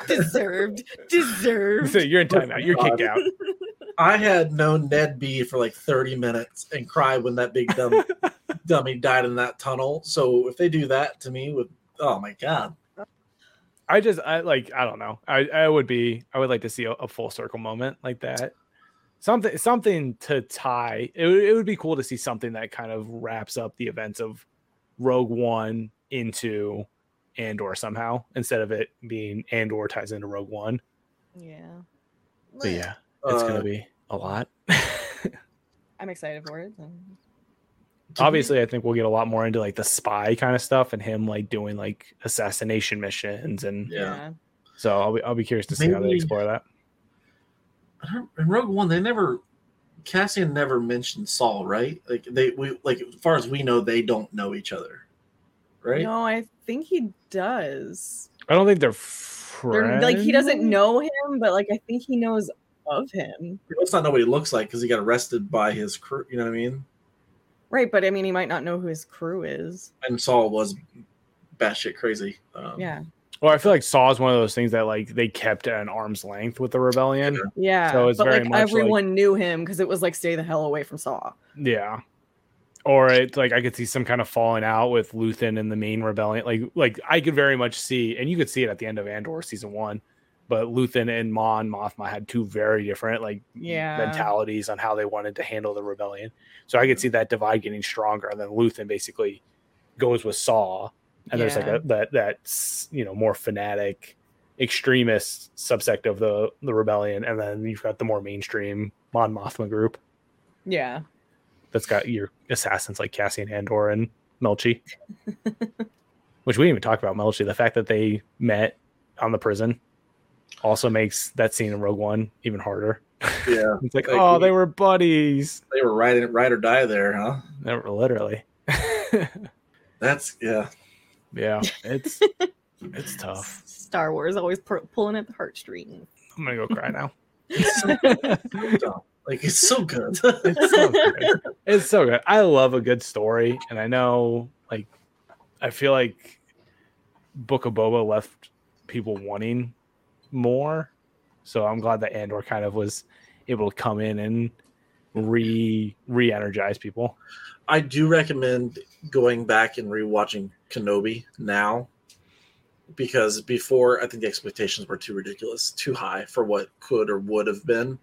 <laughs> Deserved. Deserved. <laughs> So you're in timeout. You're kicked out. I had known Ned B for like 30 minutes and cried when that big dumb <laughs> dummy died in that tunnel. So if they do that to me with oh my god. I just I like I don't know. I I would be I would like to see a, a full circle moment like that. Something something to tie. It, would- it would be cool to see something that kind of wraps up the events of Rogue One into Andor somehow instead of it being Andor ties into Rogue One. yeah. But yeah, it's Uh, gonna be a lot. <laughs> I'm excited for it. Obviously, I think we'll get a lot more into like the spy kind of stuff and him like doing like assassination missions and Yeah. so I'll be I'll be curious to see how they explore that. I don't- in Rogue One, they never Cassian never mentioned Saw, right? Like they we like as far as we know, they don't know each other, right? No, I think he does. I don't think they're, They're, like he doesn't know him, but like I think he knows of him. Let's not know what he looks like because he got arrested by his crew. You know what I mean? Right, but I mean he might not know who his crew is. And Saw was batshit crazy. Um, Yeah. Well, I feel like Saw is one of those things that like they kept at an arm's length with the rebellion. Yeah. So it's but very like much like- everyone knew him because it was like stay the hell away from Saw. Yeah. Or it's like I could see some kind of falling out with Luthen and the main rebellion. Like like I could very much see, and you could see it at the end of Andor season one. But Luthen and Mon Mothma had two very different like Yeah. mentalities on how they wanted to handle the rebellion. So I could mm-hmm. see that divide getting stronger, and then Luthen basically goes with Saw, and there's like Yeah. a that that's you know more fanatic, extremist subsect of the the rebellion, and then you've got the more mainstream Mon Mothma group Yeah. that's got your assassins like Cassian Andor and Melshi. <laughs> Which we didn't even talk about Melshi. The fact that they met on the prison also makes that scene in Rogue One even harder. yeah. <laughs> It's like, Like, oh, we- they were buddies. They were ride ride or die there, huh? They were literally. <laughs> That's yeah. yeah, it's <laughs> it's tough. Star Wars always pu- pulling at the heartstrings. I'm gonna go cry now. Dumb. Like it's so good. It's so good. It's so good. I love a good story, and I know, like, I feel like Book of Boba left people wanting more. So I'm glad that Andor kind of was able to come in and re re-energize people. I do recommend going back and rewatching Kenobi now because before I think the expectations were too ridiculous, too high for what could or would have been.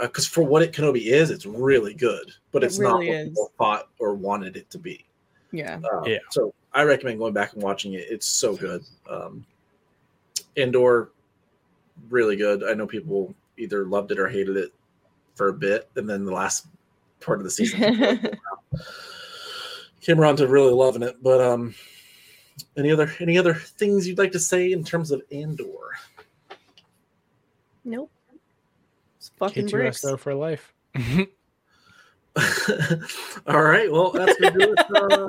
Because for what it Kenobi is, it's really good, but It it's not really what is. people thought or wanted it to be. Yeah. Uh, Yeah. So I recommend going back and watching it. It's so good. Um, Andor, really good. I know people either loved it or hated it for a bit, and then the last part of the season came around <laughs> to really loving it. But um, any other any other things you'd like to say in terms of Andor? nope. It's fucking K2SO bricks. for life. <laughs> All right, well that's gonna do it for,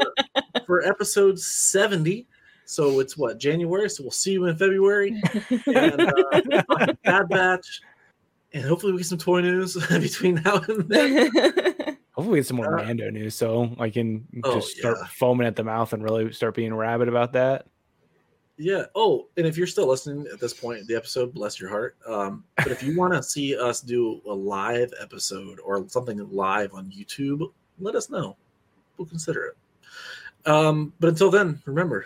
for episode seventy. So it's what January. So we'll see you in February. <laughs> and uh, <laughs> Bad Batch, and hopefully we get some toy news <laughs> between now and then. Hopefully, we get some more Uh, Mando news so I can oh, just start yeah. foaming at the mouth and really start being rabid about that. Yeah. Oh, and if you're still listening at this point, the episode, bless your heart. Um, but if you want to see us do a live episode or something live on YouTube, let us know. We'll consider it. Um, but until then, remember,